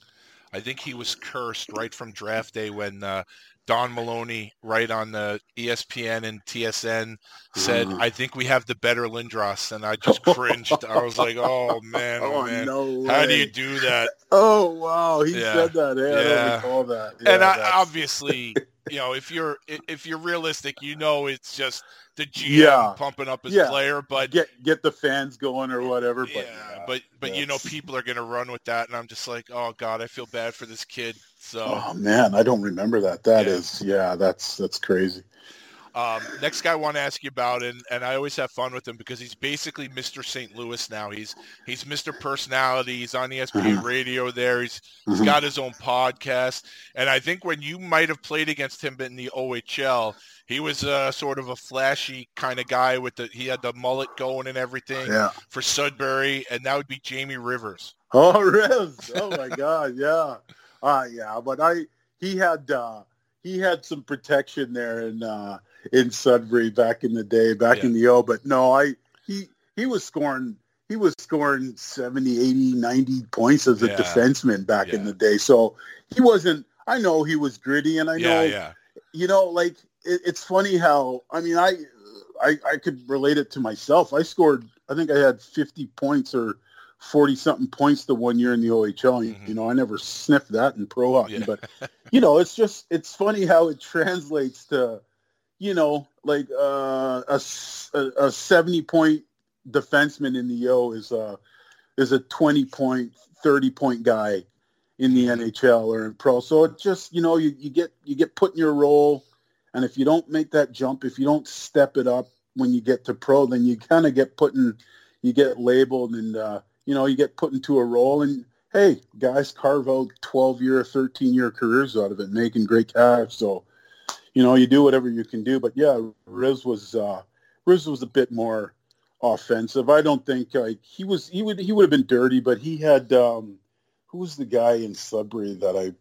I think he was cursed right from draft day when uh, Don Maloney, right on the ESPN and TSN, said, Mhm. "I think we have the better Lindros," and I just cringed. I was like, "Oh man, oh, man, no! how do you do that?" Oh wow, he Yeah. said that. Yeah, I Yeah. don't recall that. and I, obviously, you know, if you're if you're realistic, you know it's just the GM Yeah. pumping up his Yeah. player, but get get the fans going or whatever. But yeah, but but you know people are gonna run with that, and I'm just like, oh god, I feel bad for this kid. So Oh man, I don't remember that. That Yeah. is, yeah, that's that's crazy. Um, next guy I want to ask you about, and and I always have fun with him because he's basically Mr. St. Louis now. He's he's Mr. Personality. He's on ESPN Mhm. Radio there. He's he's Mhm. got his own podcast, and I think when you might have played against him in the OHL, he was uh, sort of a flashy kind of guy with the he had the mullet going and everything Yeah. for Sudbury, and that would be Jamie Rivers. Oh, Riz. Oh my God. Yeah. Uh, yeah. But I, he had, uh, he had some protection there in, uh, in Sudbury back in the day, back in the O, but no, I, he, he was scoring, he was scoring 70, 80, 90 points as a Yeah. defenseman back in the day. So he wasn't, I know he was gritty and I yeah, know, yeah, you know, like it, it's funny how I mean, I, I I could relate it to myself. I scored, I think I had 50 points or 40 something points the one year in the OHL. You- Mhm. You know, I never sniffed that in pro hockey, Yeah. but you know, it's just it's funny how it translates to, you know, like uh, a a, a 70 point defenseman in the O is a is a 20 point, 30 point guy in the Mhm. NHL or in pro. So it just, you know, you, you get you get put in your role and if you don't make that jump, if you don't step it up when you get to pro, then you kind of get put in you get labeled and uh, you know, you get put into a role and hey, guys carve out 12 year, 13 year careers out of it, making great cash. So, you know, you do whatever you can do. But yeah, Riz was uh Riz was a bit more offensive. I don't think like he was he would he would have been dirty, but he had um who was the guy in Sudbury that I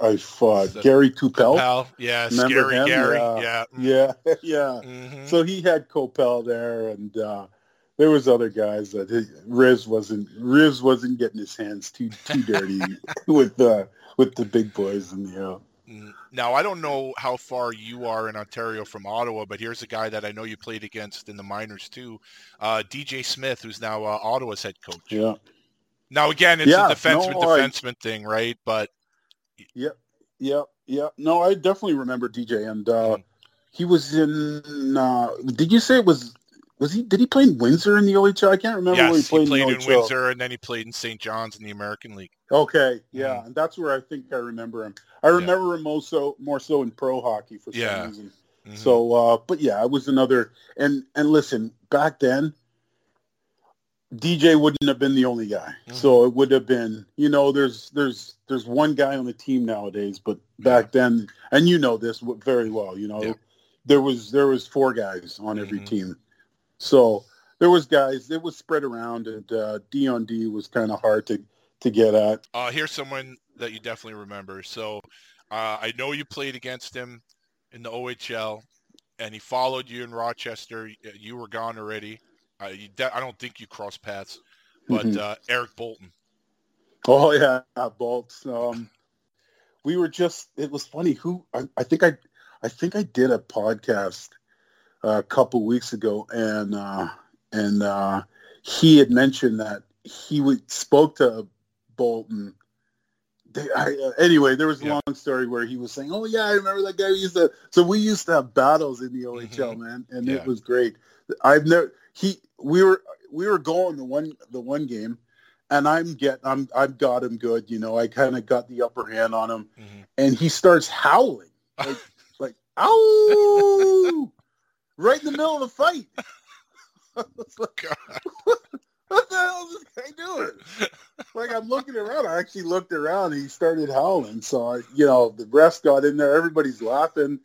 I fought? Gary Coupel. Pal, yeah, Remember scary him? Gary, Yeah. yeah, Yeah, yeah. Mhm. So he had Copel there, and uh, there was other guys that his, Riz wasn't. Riz wasn't getting his hands too too dirty with the with the big boys in the uh, Mm, Now I don't know how far you are in Ontario from Ottawa, but here's a guy that I know you played against in the minors too, uh, DJ Smith, who's now uh, Ottawa's head coach. Yeah. Now again, it's Yeah, a defenseman no, I- defenseman thing, right? But Yeah, yeah, yeah. No, I definitely remember DJ, and uh, Mhm. he was in. Uh, did you say it was? Was he? Did he play in Windsor in the OHL? I can't remember where he yes, played, he played in in. Windsor and then he played in St. John's in the American League. Okay, yeah, Mhm. and that's where I think I remember him. I remember him more so more so in pro hockey for some Yeah. reason. Mhm. So, uh, but yeah, it was another. And and listen, back then, DJ wouldn't have been the only guy. Mhm. So it would have been, you know, there's there's there's one guy on the team nowadays, but back then, and you know this very well, you know, Yeah. there was there was four guys on every Mhm. team. So there was guys. It was spread around, and uh, D on D was kind of hard to to get at. Uh, here's someone that you definitely remember. So uh, I know you played against him in the OHL, and he followed you in Rochester. You were gone already. Uh, you de- I don't think you crossed paths, but Mhm. uh, Eric Boulton. Oh yeah, bolts. Um, we were just. It was funny. Who I, I think I, I think I did a podcast uh, a couple weeks ago, and uh, and uh, he had mentioned that he would spoke to Boulton. They, I, uh, anyway, there was a Yeah. long story where he was saying, "Oh yeah, I remember that guy we used to." So we used to have battles in the OHL, man, and Yeah. it was great. I've never he we were we were going the one the one game, and I'm get I'm I've got him good. You know, I kind of got the upper hand on him, Mhm. and he starts howling like like ow right in the middle of the fight. Like, what the hell is this guy doing? Like I'm looking around. I actually looked around. And he started howling. So I, you know, the refs got in there. Everybody's laughing,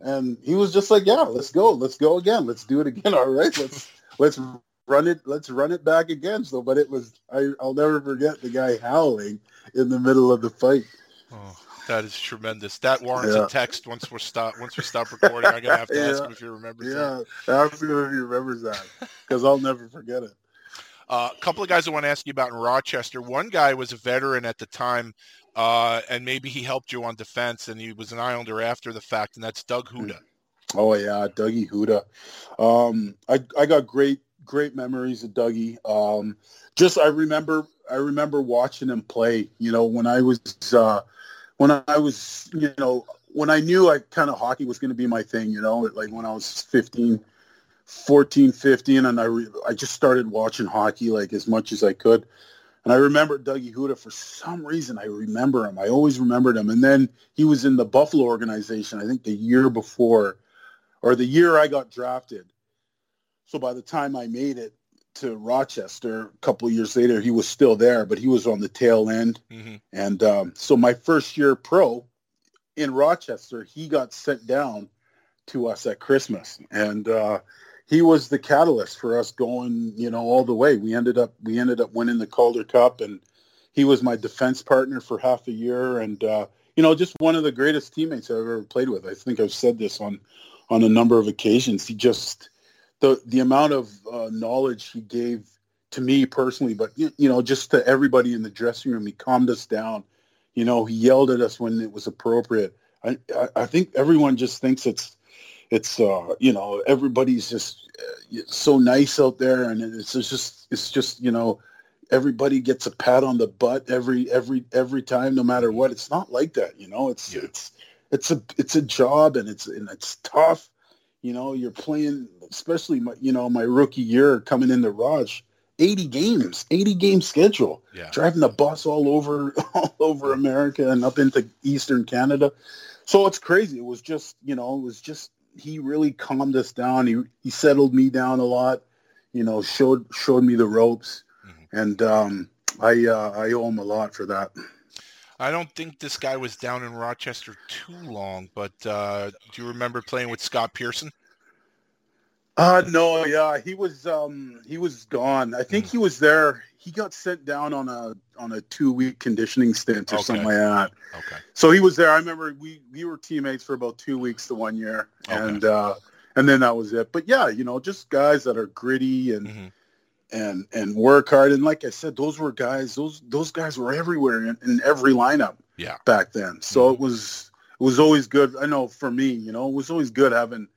and he was just like, "Yeah, let's go. Let's go again. Let's do it again. All right, let's let's run it. Let's run it back again." So, but it was I, I'll never forget the guy howling in the middle of the fight. Oh, that is tremendous. That warrants Yeah. a text once we're stop once we stop recording. I'm gonna have to ask him if he remembers that. Yeah, ask him if he remembers that because I'll never forget it. Uh, a couple of guys I want to ask you about in Rochester. One guy was a veteran at the time, uh, and maybe he helped you on defense, and he was an Islander after the fact, and that's Doug Houda. Oh yeah, Dougie Houda. Um, I I got great great memories of Dougie. Um, just I remember I remember watching him play. You know when I was uh, when I was you know when I knew I kind of hockey was going to be my thing. You know like when I was 15, 14, 15, and I re- I just started watching hockey like as much as I could. And I remember Dougie Houda for some reason. I remember him. I always remembered him. And then he was in the Buffalo organization. I think the year before, or the year I got drafted. So by the time I made it to Rochester, a couple of years later, he was still there, but he was on the tail end. hmm And um, so my first year pro in Rochester, he got sent down to us at Christmas, and uh, he was the catalyst for us going, you know, all the way. We ended up we ended up winning the Calder Cup, and he was my defense partner for half a year, and uh, you know, just one of the greatest teammates I've ever played with. I think I've said this on on a number of occasions. He just the the amount of uh, knowledge he gave to me personally, but you you know, just to everybody in the dressing room. He calmed us down. You know, he yelled at us when it was appropriate. I I, I think everyone just thinks it's it's uh you know everybody's just uh, so nice out there, and it's just it's just you know everybody gets a pat on the butt every every every time, no matter what. It's not like that. You know, it's Yeah. it's it's a it's a job, and it's and it's tough. You know, you're playing, especially my, you know, my rookie year coming into Raj, 80 games, 80 game schedule, Yeah. driving the bus all over, all over America and up into Eastern Canada. So it's crazy. It was just, you know, it was just, he really calmed us down. He, he settled me down a lot, you know, showed, showed me the ropes. Mhm. And um, I, uh, I owe him a lot for that. I don't think this guy was down in Rochester too long, but uh, do you remember playing with Scott Pearson? Uh no, yeah, he was um he was gone. I think he was there. He got sent down on a on a two week conditioning stint or Okay. something like that. Okay. So he was there. I remember we we were teammates for about two weeks the one year, Okay. and uh and then that was it. But yeah, you know, just guys that are gritty and Mhm. And and work hard. And like I said, those were guys. Those those guys were everywhere in, in every lineup Yeah. back then. So it was it was always good. I know for me, you know, it was always good having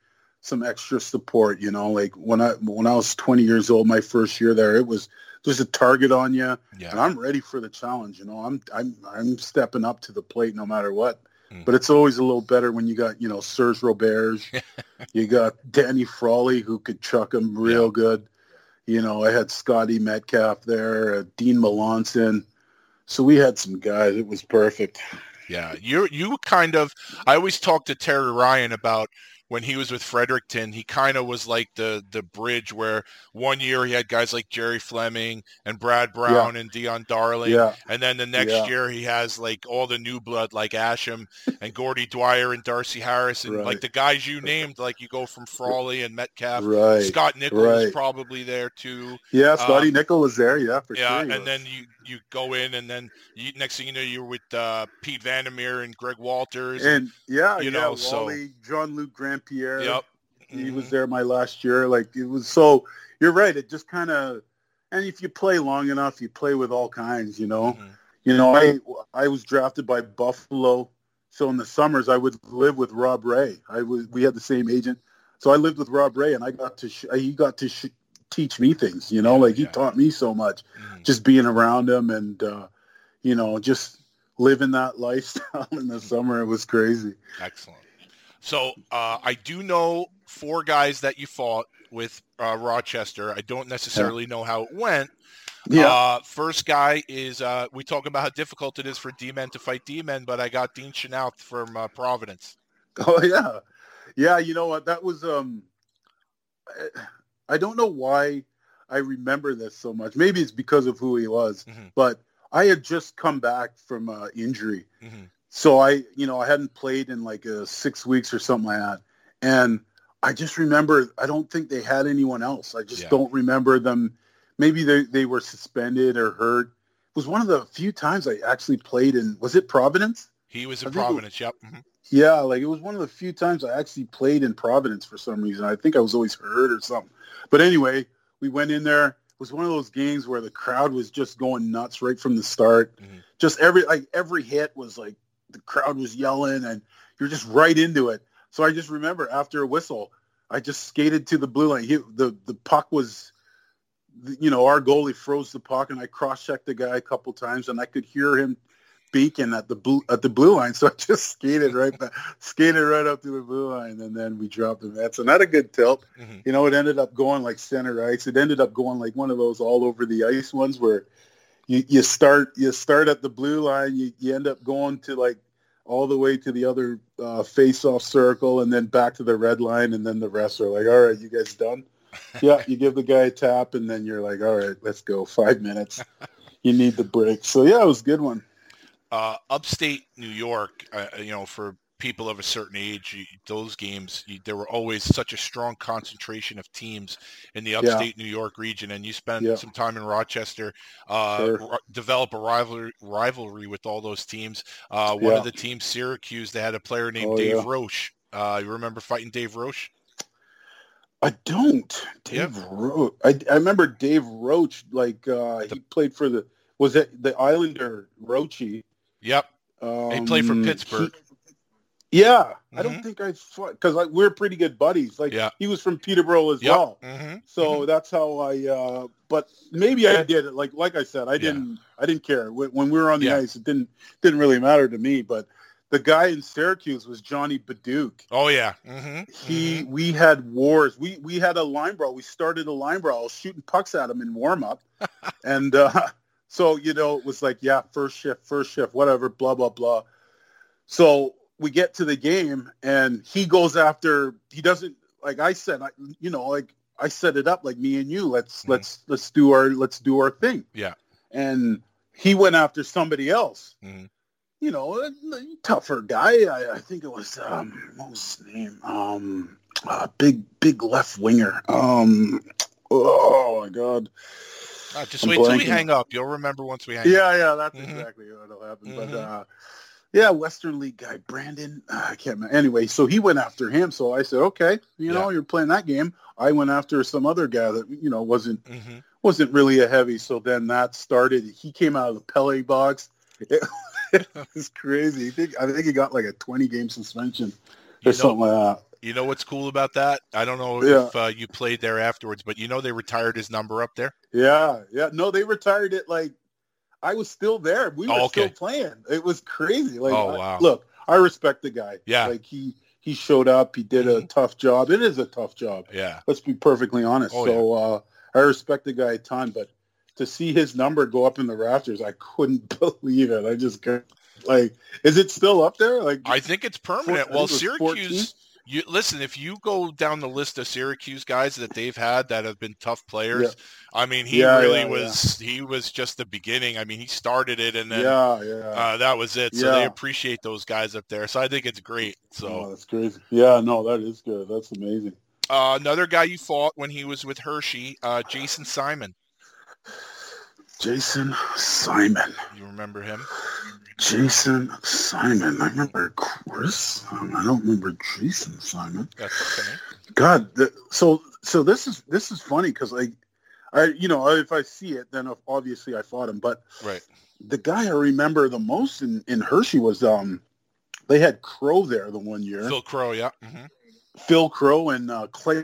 some extra support. You know, like when I when I was 20 years old, my first year there, it was there's a target on you, Yeah. and I'm ready for the challenge. You know, I'm I'm I'm stepping up to the plate no matter what. Mm. But it's always a little better when you got you know Serge Roberge, you got Danny Frawley who could chuck him real good. You know, I had Scotty Metcalf there, uh, Dean Melanson. So we had some guys. It was perfect. Yeah, you you kind of. I always talk to Terry Ryan about when he was with Fredericton. He kind of was like the the bridge where one year he had guys like Gerry Fleming and Brad Brown and Dion Darling, Yeah. and then the next Yeah. year he has like all the new blood like Asham and Gordie Dwyer and Darcy Harris and like the guys you named. Like you go from Frawley and Metcalf. Right. Scott Nichols was Right. probably there too. Yeah, Scotty Um, Nichol was there. Yeah, for yeah, sure. and then you you go in, and then you, next thing you know, you're with uh, Pete Vandermeer and Greg Walters. and yeah, you yeah, know, so- Wally, Jean Luc Grand Pierre. yep, he Mhm. was there my last year. Like it was so. You're right. It just kind of, and if you play long enough, you play with all kinds. You know, Mhm. you know. I I was drafted by Buffalo, so in the summers I would live with Rob Ray. I was we had the same agent, so I lived with Rob Ray, and I got to sh- he got to sh- teach me things. You know, like he Yeah. taught me so much Mhm. just being around him and uh, you know just living that lifestyle in the summer. It was crazy. Excellent. So uh, I do know four guys that you fought with uh, Rochester. I don't necessarily know how it went. Yeah. Uh, first guy is uh, we talk about how difficult it is for D-men to fight D-men, but I got Dean Chynoweth from uh, Providence. Oh yeah, yeah. You know what? That was um. I- don't know why I remember this so much. Maybe it's because of who he was, Mhm. but I had just come back from uh, injury, Mhm. so I, you know, I hadn't played in like uh, six weeks or something like that, and I just remember. I don't think they had anyone else. I just Yeah. don't remember them. Maybe they they were suspended or hurt. It was one of the few times I actually played in. Was it Providence? He was in Providence. Yep. Mhm. Yeah, like it was one of the few times I actually played in Providence for some reason. I think I was always hurt or something. But anyway, we went in there. It was one of those games where the crowd was just going nuts right from the start. Mhm. Just every like every hit was like the crowd was yelling and you're just right into it. So I just remember after a whistle, I just skated to the blue line. He, the the puck was you know, our goalie froze the puck and I cross-checked the guy a couple times and I could hear him beacon at the blue at the blue line. So I just skated right back, skated right up to the blue line, and then we dropped the Mets. And not a good tilt. Mhm. You know, it ended up going like center ice. It ended up going like one of those all over the ice ones where you, you start you start at the blue line, you, you end up going to like all the way to the other uh, face-off circle, and then back to the red line, and then the rest are like, all right, you guys done? yeah, you give the guy a tap, and then you're like, all right, let's go. Five minutes. You need the break. So yeah, it was a good one. Uh, upstate New York, uh, you know, for people of a certain age, you, those games, you, there were always such a strong concentration of teams in the upstate New York region. And you spent Yeah. some time in Rochester, uh, Sure. ri- develop a rivalry, rivalry with all those teams. Uh, one Yeah. of the teams, Syracuse, they had a player named Oh, Dave yeah. Roche. Uh, you remember fighting Dave Roche? I don't. Dave Roche. I, I remember Dave Roche. Like uh, he played for the was it the Islander Roachy? Yep. Um, He played for Pittsburgh. he- yeah, I don't Mhm. think I because like, we're pretty good buddies. Like Yeah. he was from Peterborough as Yep. well. hmm So that's how I. Uh, but maybe I did it. Like like I said, I Yeah. didn't. I didn't care when, when we were on the Yeah. ice. It didn't didn't really matter to me. But the guy in Syracuse was Johnny Badduke. Oh yeah. hmm He we had wars. We we had a line brawl. We started a line brawl. Shooting pucks at him in warm up, and uh, so you know it was like yeah, first shift, first shift, whatever, blah blah blah. So we get to the game, and he goes after. He doesn't like I said. I you know like I set it up like me and you. Let's Mhm. let's let's do our let's do our thing. Yeah. And he went after somebody else Mhm. you know, a tougher guy. I, I think it was um, what was his name? Um, uh, big big left winger. Um, oh my god. Just I'm wait till we hang up. You'll remember once we hang up. Yeah, yeah, that's Mhm. exactly what'll happen. Mhm. But uh, yeah, Western League guy Brandon. Uh, I can't remember. Anyway, so he went after him. So I said, okay, you know, you're playing that game. I went after some other guy that you know wasn't hmm wasn't really a heavy. So then that started. He came out of the Pele box It, was crazy. I think, I think he got like a 20 game suspension or You something like that. You know what's cool about that? I don't know Yeah. if uh, you played there afterwards, but you know they retired his number up there. Yeah, yeah. No, they retired it like I was still there. We were Oh, okay. still playing. It was crazy. Like, Oh, I- wow. look, I respect the guy. Yeah. like he he showed up. He did a Mhm. tough job. It is a tough job. Yeah. Let's be perfectly honest. Oh, so uh, I respect the guy a ton, but to see his number go up in the rafters, I couldn't believe it. I just couldn't. Like, is it still up there? Like, I think it's permanent. I well, Syracuse. 14? You listen. If you go down the list of Syracuse guys that they've had that have been tough players, I mean, he Yeah, really yeah, was. He was just the beginning. I mean, he started it, and then yeah, yeah. uh, that was it. So they appreciate those guys up there. So I think it's great. oh, So that's crazy. Yeah, no, that is good. That's amazing. uh, another guy you fought when he was with Hershey, uh, Jason Simon. Jason Simon. You remember him? Jason Simon. I remember Chris. Um, I don't remember Jason Simon. That's okay. God, the, so so this is this is funny because like I you know if I see it then obviously I fought him, but Right. the guy I remember the most in, in Hershey was um they had Crowe there the one year. Phil Crowe. Yeah. hmm Phil Crowe and uh, Clay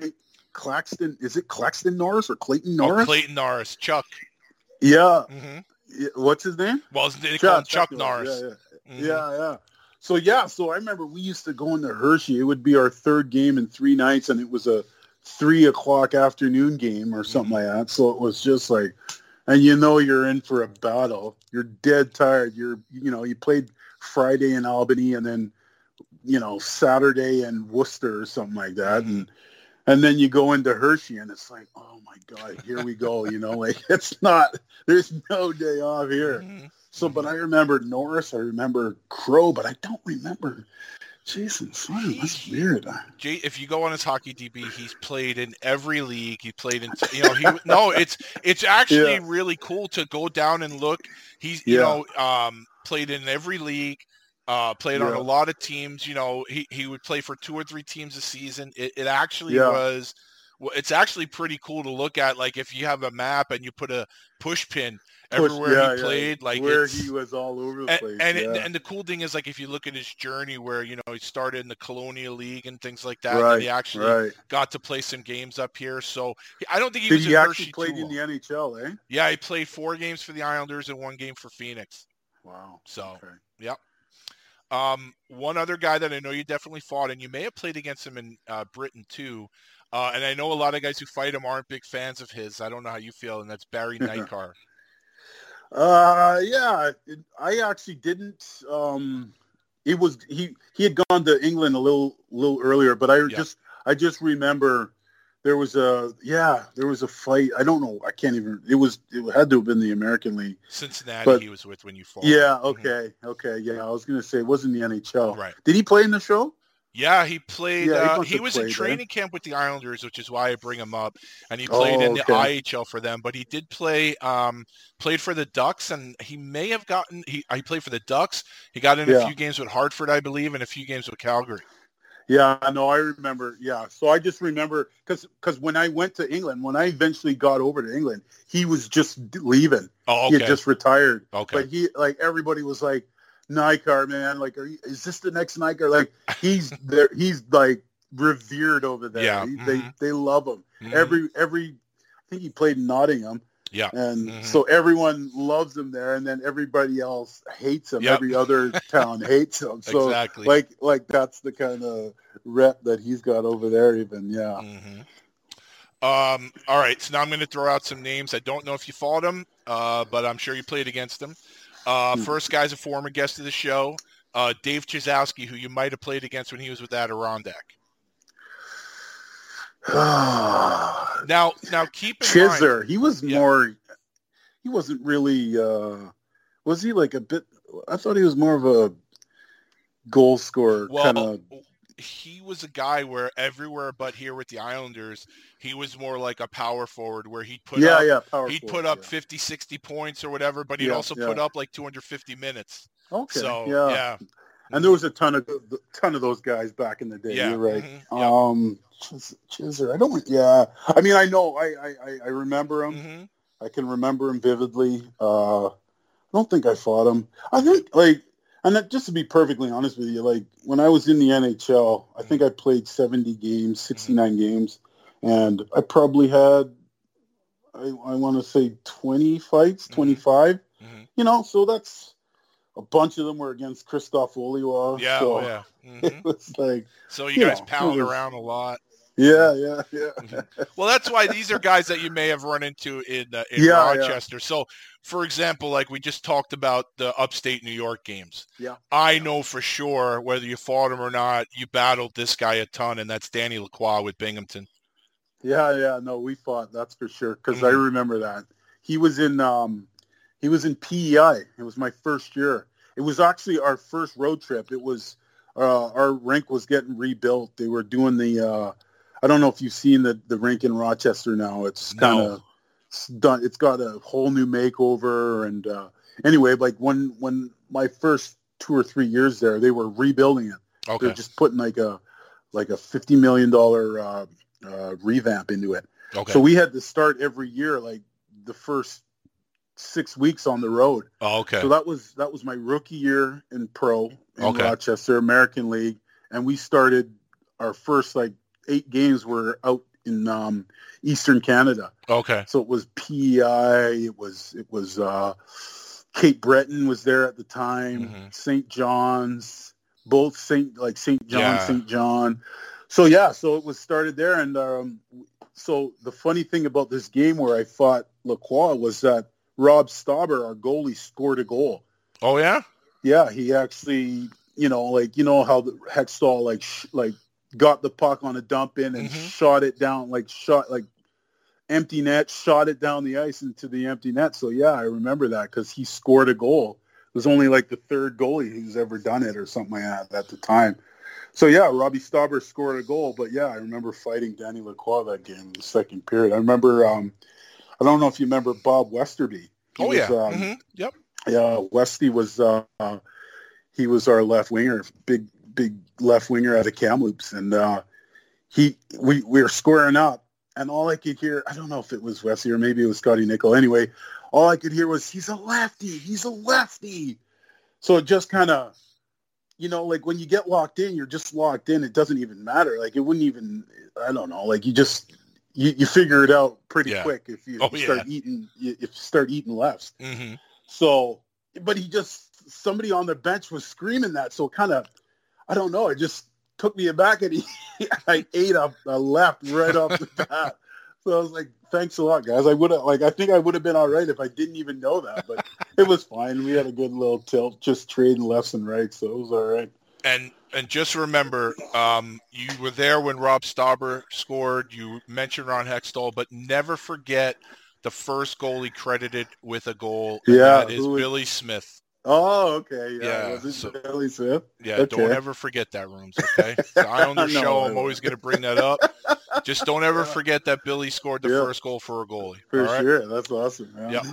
Claxton. Is it Claxton Norris or Clayton Oh, Norris? Clayton Norris. Chuck. Yeah. hmm yeah. What's his name? Well, they call him Chuck Norris. Yeah, yeah. Mhm. Yeah, yeah. So yeah, so I remember we used to go into Hershey. It would be our third game in three nights, and it was a three o'clock afternoon game or something like that. So it was just like, and you know you're in for a battle. You're dead tired. You're you know you played Friday in Albany, and then you know Saturday in Worcester or something like that, and and then you go into Hershey, and it's like, oh my god, here we go. You know, like it's not. There's no day off here. Mhm. So, but I remember Norris. I remember Crowe, but I don't remember Jason Simon. That's weird. Jay, if you go on his hockey DB, he's played in every league. He played in, you know, he no, it's it's actually Yeah. really cool to go down and look. He's you Yeah. know um, played in every league, uh, played on a lot of teams. You know, he he would play for two or three teams a season. It, it actually Yeah. was. Well, it's actually pretty cool to look at. Like if you have a map and you put a push pin Push- everywhere yeah, he yeah. played, like where he was all over the and place. and, yeah. it, and the cool thing is like if you look at his journey where you know he started in the colonial league and things like that and he actually right. got to play some games up here so i don't think he Did was he actually played in the. NHL? Eh? yeah he played four games for the islanders and one game for phoenix Wow. so Okay. Um, one other guy that i know you definitely fought and you may have played against him in uh, britain too uh, and i know a lot of guys who fight him aren't big fans of his i don't know how you feel and that's barry nightcar Uh, yeah. It, I actually didn't. Um, it was he. He had gone to England a little, little earlier, but I Yeah. just, I just remember there was a, yeah, there was a fight. I don't know. I can't even. It was. It had to have been the American League. cincinnati But- he was with when you fought Yeah. him. Mhm. Okay. Okay. Yeah. I was gonna say it wasn't the NHL. right Did he play in the show? Yeah, he played. Yeah, he uh, he was in played, eh? training camp with the Islanders, which is why I bring him up. And he played Oh, in the okay. IHL for them, but he did play. Um, played for the Ducks, and he may have gotten. He, he played for the Ducks. He got in a few games with Hartford, I believe, and a few games with Calgary. Yeah, no, I remember. Yeah, so I just remember because because when I went to England, when I eventually got over to England, he was just leaving. Oh, He had just retired. okay. But he like everybody was like, Nieckar, man, like, are you, is this the next Nieckar? Like he's there. He's like revered over there. Yeah, He- they mhm. they love him. Mhm. Every every, I think he played in Nottingham. Yeah. And Mhm. so everyone loves him there, and then everybody else hates him. Yep. Every other town hates him. So exactly. like like that's the kind of rep that he's got over there even yeah Mhm. Um, all right, so now I'm going to throw out some names. I don't know if you fought him, uh, but I'm sure you played against him. Uh, Hmm. First guy's a former guest of the show, uh, Dave Chyzowski, who you might have played against when he was with Adirondack. Now, now keep in mind, Chizer he was Yeah. more he wasn't really uh was he like a bit i thought he was more of a goal scorer well, kind of he was a guy where everywhere but here with the Islanders, he was more like a power forward where he'd put yeah up, yeah power he'd forward, put up yeah. 50, 60 points or whatever, but he'd Yeah, also yeah. put up like 250 minutes. okay so yeah. and there was a ton of ton of those guys back in the day Yeah, you're right mhm, yeah. um Chiz- Chizer i don't yeah i mean i know i i I- remember him Mhm. I can remember him vividly. Uh, I don't think I fought him. I think like, and that, just to be perfectly honest with you, like when I was in the NHL, I think I played 70 games, 69 games, and I probably had, I, I want to say 20 fights, 25. Mhm. You know, so that's a bunch of them were against Krzysztof Oliwa. Yeah, so oh, yeah. It Mhm. was like, So you You guys know, pound was- around a lot. Yeah, yeah, yeah. Mm-hmm. Well, that's why these are guys that you may have run into in uh, in Yeah, yeah. Rochester. So, for example, like we just talked about the upstate New York games. Yeah. I know for sure whether you fought him or not, you battled this guy a ton, and that's Danny Lacroix with Binghamton. Yeah, yeah, no, we fought. That's for sure. Because I Mhm. remember that he was in um, he was in PEI. It was my first year. It was actually our first road trip. It was uh, our rink was getting rebuilt. They were doing the. Uh, I don't know if you've seen the the rink in Rochester now. It's kind of it's done. It's got a whole new makeover. And uh, anyway, like when when my first two or three years there, they were rebuilding it. Okay. They're just putting like a like a fifty million dollar uh, uh, revamp into it. Okay. So we had to start every year, like the first six weeks on the road. oh, okay. So that was that was my rookie year in pro in Okay. Rochester American League, and we started our first like eight games were out in um, Eastern Canada. okay. So it was PEI, it was it was uh, Cape Breton was there at the time, Mhm. St. John's, both St. like St. John, Yeah. St. John. So yeah, so it was started there, and um, so the funny thing about this game where I fought Lacroix was that Robb Stauber, our goalie, scored a goal. Oh yeah. Yeah, he actually, you know, like you know how the Hextall like sh- like got the puck on a dump in and Mhm. shot it down, like shot like empty net, shot it down the ice into the empty net. So yeah, I remember that because he scored a goal. It was only like the third goalie who's ever done it or something like that at the time. So yeah, Robbie Stauber scored a goal, but yeah, I remember fighting Danny Lacroix that game in the second period. I remember, um, I don't know if you remember Bob Westerby. He Oh was, yeah. um, hmm Yep. yeah, Westy was uh, he was our left winger, big big left winger out of Kamloops, and uh, he we we were squaring up, and all I could hear I don't know if it was Westy or maybe it was Scotty Nichol. Anyway, all I could hear was he's a lefty, he's a lefty. So it just kind of, you know, like when you get locked in, you're just locked in. It doesn't even matter. Like it wouldn't even I don't know. Like you just you, you figure it out pretty Yeah. quick if you, Oh, start yeah. eating if you start eating lefts. hmm So, but he just somebody on the bench was screaming that, so kind of, I don't know. It just took me aback, and he, I ate up a left right off the bat. So I was like, "Thanks a lot, guys." I would have like, I think I would have been all right if I didn't even know that, but it was fine. We had a good little tilt, just trading lefts and rights, so it was all right. And and just remember, um, you were there when Robb Stauber scored. You mentioned Ron Hextall, but never forget the first goalie credited with a goal. Yeah, that is Billy Smith. Oh, okay, yeah. Yeah, was it so- Billy Smith? Yeah, Okay. don't ever forget that, Rooms. Okay, the Islander No, show. I I'm always going to bring that up. Just don't ever forget that Billy scored the Yeah. first goal for a goalie. For right? sure, that's awesome. Yeah. Yep.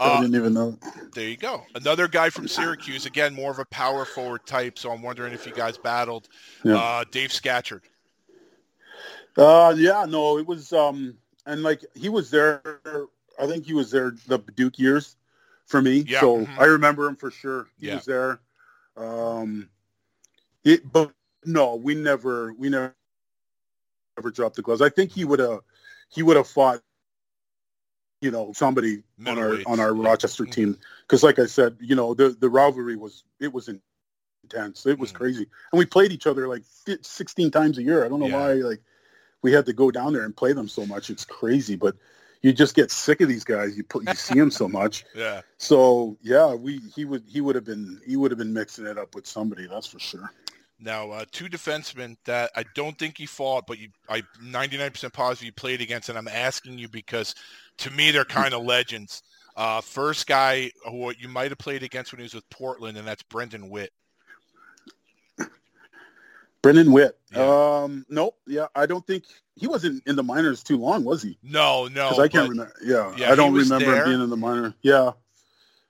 I Uh, didn't even know. there you go. Another guy from Syracuse. Again, more of a power forward type. So I'm wondering if you guys battled. Yeah. Uh, Dave Scatchard. Uh, yeah, no, it was, um, and like he was there. I think he was there the Duke years for me. Yeah, So mhm. I remember him for sure. He Yeah. was there. Um, it, but no, we never, we never, never dropped the gloves. I think he would have, he would have fought, you know, somebody on our on our. Rochester Mhm. team. Because, like I said, you know, the the rivalry was it was intense. It was Mhm. crazy, and we played each other like fi- sixteen times a year. I don't know Yeah. why, like we had to go down there and play them so much. It's crazy, but you just get sick of these guys. You put you see them so much. Yeah. So yeah, we he would he would have been he would have been mixing it up with somebody. That's for sure. Now, uh, two defensemen that I don't think he fought, but you, I 99% positive you played against, and I'm asking you because to me they're kind of legends. Uh, first guy who you might have played against when he was with Portland, and that's Brendan Witt. Brendan Witt. Yeah. Um, nope. Yeah, I don't think he wasn't in the minors too long, was he? No, no, Because I can't remember. Yeah, Yeah, I don't remember there. him being in the minor. Yeah,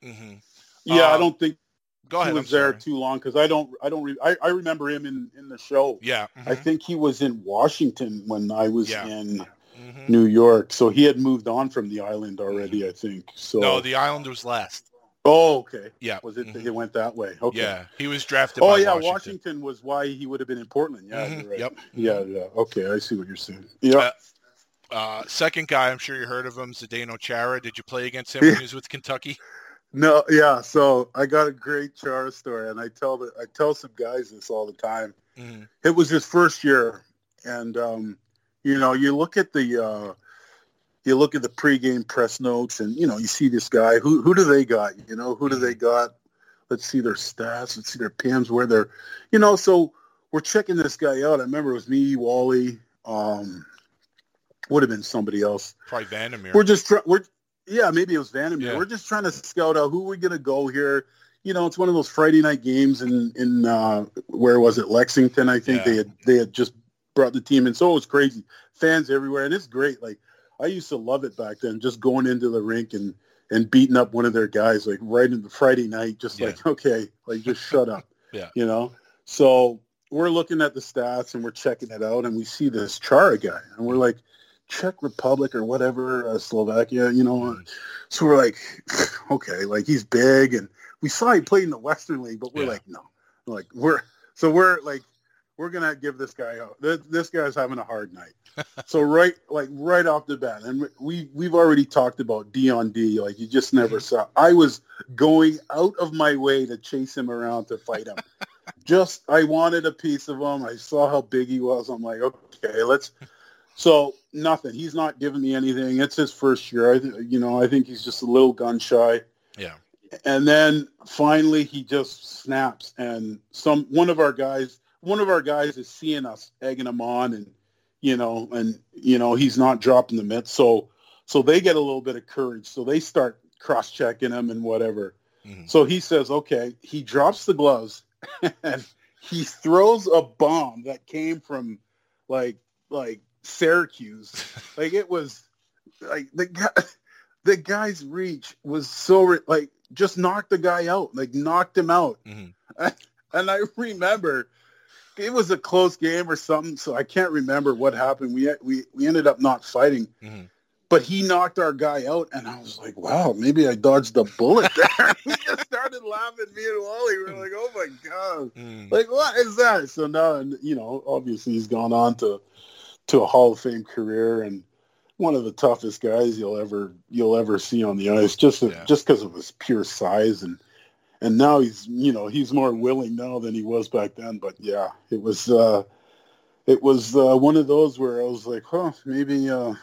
Mhm. yeah. I don't think Go ahead. he I'm was there sorry. too long because I don't. I don't. Re- I, I remember him in in the show. Yeah. I think he was in Washington when I was Yeah. in mhm. New York, so he had moved on from the island already. I think so. No, the Island was last. Oh, okay. Yeah. Was it? Mhm. It went that way. Okay. Yeah, he was drafted. Oh yeah, Washington. Washington. was why he would have been in Portland. Yeah, Mhm, right. yep. Yeah, yeah. Okay, I see what you're saying. Yeah. Uh, Uh, second guy, I'm sure you heard of him, Zdeno Chara. Did you play against him when he was with Kentucky? No, yeah. So I got a great Chara story, and I tell the I tell some guys this all the time. hmm It was his first year, and um, you know, you look at the uh, you look at the pregame press notes, and you know, you see this guy. Who who do they got? You know, who do they got? Let's see their stats. Let's see their PMs. Where they're, you know, so we're checking this guy out. I remember it was me, Wally. Um, would have been somebody else. Probably Vandermeer. We're just trying. We're yeah, maybe it was Vandermeer. Yeah. We're just trying to scout out who we're gonna go here. You know, it's one of those Friday night games in in uh, where was it Lexington? I think Yeah. they had they had just brought the team in, so it was crazy. Fans everywhere, and it's great. Like I used to love it back then, just going into the rink and and beating up one of their guys like right in the Friday night, just Yeah. like okay, like just shut up. Yeah. you know. So we're looking at the stats and we're checking it out, and we see this Chara guy, and we're like. Czech Republic or whatever, uh, Slovakia, you know. Mhm. So we're like, okay, like he's big, and we saw he played in the Western League, but we're Yeah. like, no, like we're so we're like we're gonna give this guy a, this, this guy's having a hard night. So right, like right off the bat, and we we've already talked about D on D, like you just never mm-hmm. saw. I was going out of my way to chase him around to fight him. just I wanted a piece of him. I saw how big he was. I'm like, okay, let's. So nothing. He's not giving me anything. It's his first year. I, th- you know, I think he's just a little gun shy. Yeah. And then finally, he just snaps, and some one of our guys, one of our guys is seeing us egging him on, and you know, and you know, he's not dropping the mitts. So, so they get a little bit of courage. So they start cross checking him and whatever. Mhm. So he says, okay. He drops the gloves, and he throws a bomb that came from like like Syracuse. Like it was like the guy the guy's reach was so like just knocked the guy out, like knocked him out. Mhm. And I remember it was a close game or something, so I can't remember what happened. We we we ended up not fighting, Mhm. but he knocked our guy out, and I was like, "Wow, maybe I dodged a bullet there." we just started laughing. Me and Wally we were like, "Oh my god!" Mm. like what is that so now you know obviously he's gone on to to a hall of fame career and one of the toughest guys you'll ever you'll ever see on the ice just Yeah. just because of his pure size and and now he's you know he's more willing now than he was back then but yeah it was uh it was uh, one of those where I was like huh maybe uh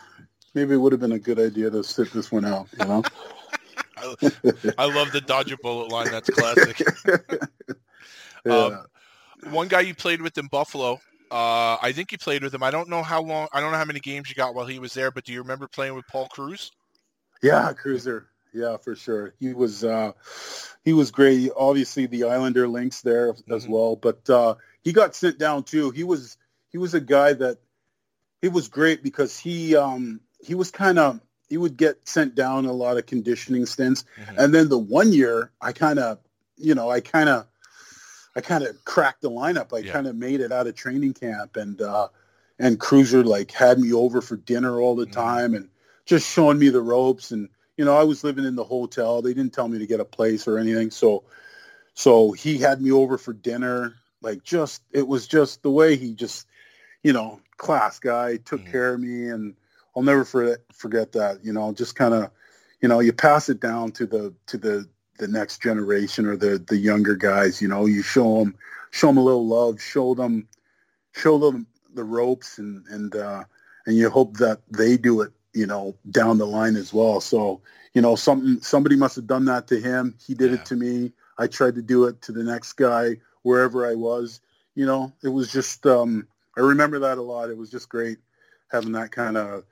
maybe it would have been a good idea to sit this one out you know I love the dodge a bullet line. That's classic. yeah. Um, One guy you played with in Buffalo. Uh, I think you played with him. I don't know how long. I don't know how many games you got while he was there. But do you remember playing with Paul Kruse? Yeah, Cruiser. Yeah, for sure. He was uh, he was great. Obviously, the Islander links there as Mhm. well, but uh, he got sent down too. He was he was a guy that he was great because he um, he was kind of he would get sent down a lot of conditioning stints, Mhm. and then the one year I kind of you know I kind of I kind of cracked the lineup. I Yeah. kind of made it out of training camp, and uh, and Cruiser like had me over for dinner all the Mhm. time, and just showing me the ropes. And you know, I was living in the hotel. They didn't tell me to get a place or anything, so so he had me over for dinner. Like just it was just the way he just you know class guy took Mhm. care of me, and I'll never forget forget that. You know, just kind of you know you pass it down to the to the the next generation or the the younger guys. You know, you show them show them a little love, show them show them the ropes, and and uh, and you hope that they do it. You know, down the line as well. So you know, something somebody must have done that to him. He did Yeah. it to me. I tried to do it to the next guy wherever I was. You know, it was just um, I remember that a lot. It was just great having that kind of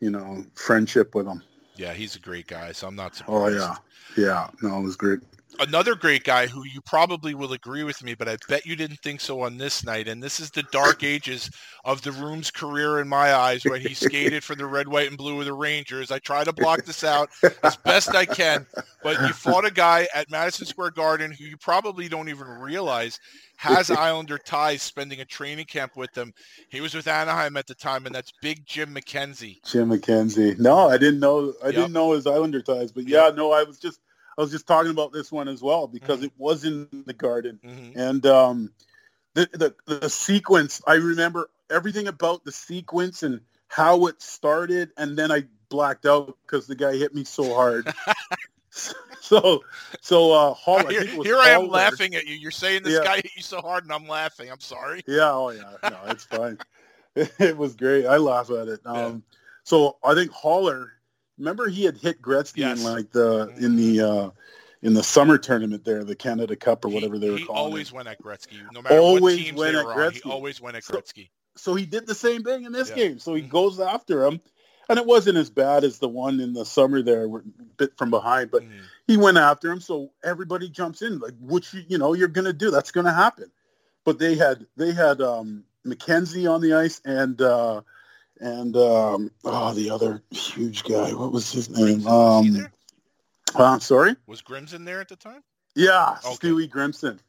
you know friendship with him. Yeah, he's a great guy. So I'm not surprised. Oh yeah, yeah. No, it was great. Another great guy who you probably will agree with me, but I bet you didn't think so on this night. And this is the dark ages of the room's career in my eyes when he skated for the red, white, and blue of the Rangers. I try to block this out as best I can, but you fought a guy at Madison Square Garden who you probably don't even realize has Islander ties spending a training camp with them. He was with Anaheim at the time, and that's Big Jim McKenzie. Jim McKenzie. No, I didn't know. I Yep. didn't know his Islander ties, but yeah, no, I was just. I was just talking about this one as well because it was in the garden, Mhm. and um, the, the the sequence. I remember everything about the sequence and how it started, and then I blacked out because the guy hit me so hard. so, so uh, Hall, I here think it was here I am laughing at you. You're saying this Yeah. guy hit you so hard, and I'm laughing. I'm sorry. Yeah, oh yeah, no, it's fine. it was great. I laugh at it. Um, so I think Holler. Remember, he had hit Gretzky Yes. in like the in the uh, in the summer tournament there, the Canada Cup or He- whatever they were he calling always it. went at Gretzky, no matter what Always teams went they at were on. He Gretzky. always went at So- Gretzky. So he did the same thing in this Yeah. game. So he Mhm. goes after him, and it wasn't as bad as the one in the summer there, where- bit from behind, but Mhm. he went after him. So everybody jumps in, like, which you you know you're gonna do? That's gonna happen. But they had they had um, McKenzie on the ice and uh, and um, oh the other huge guy. What was his name? Um, uh, sorry. Was Grimson there at the time? Yeah, Okay. Stewie Grimson.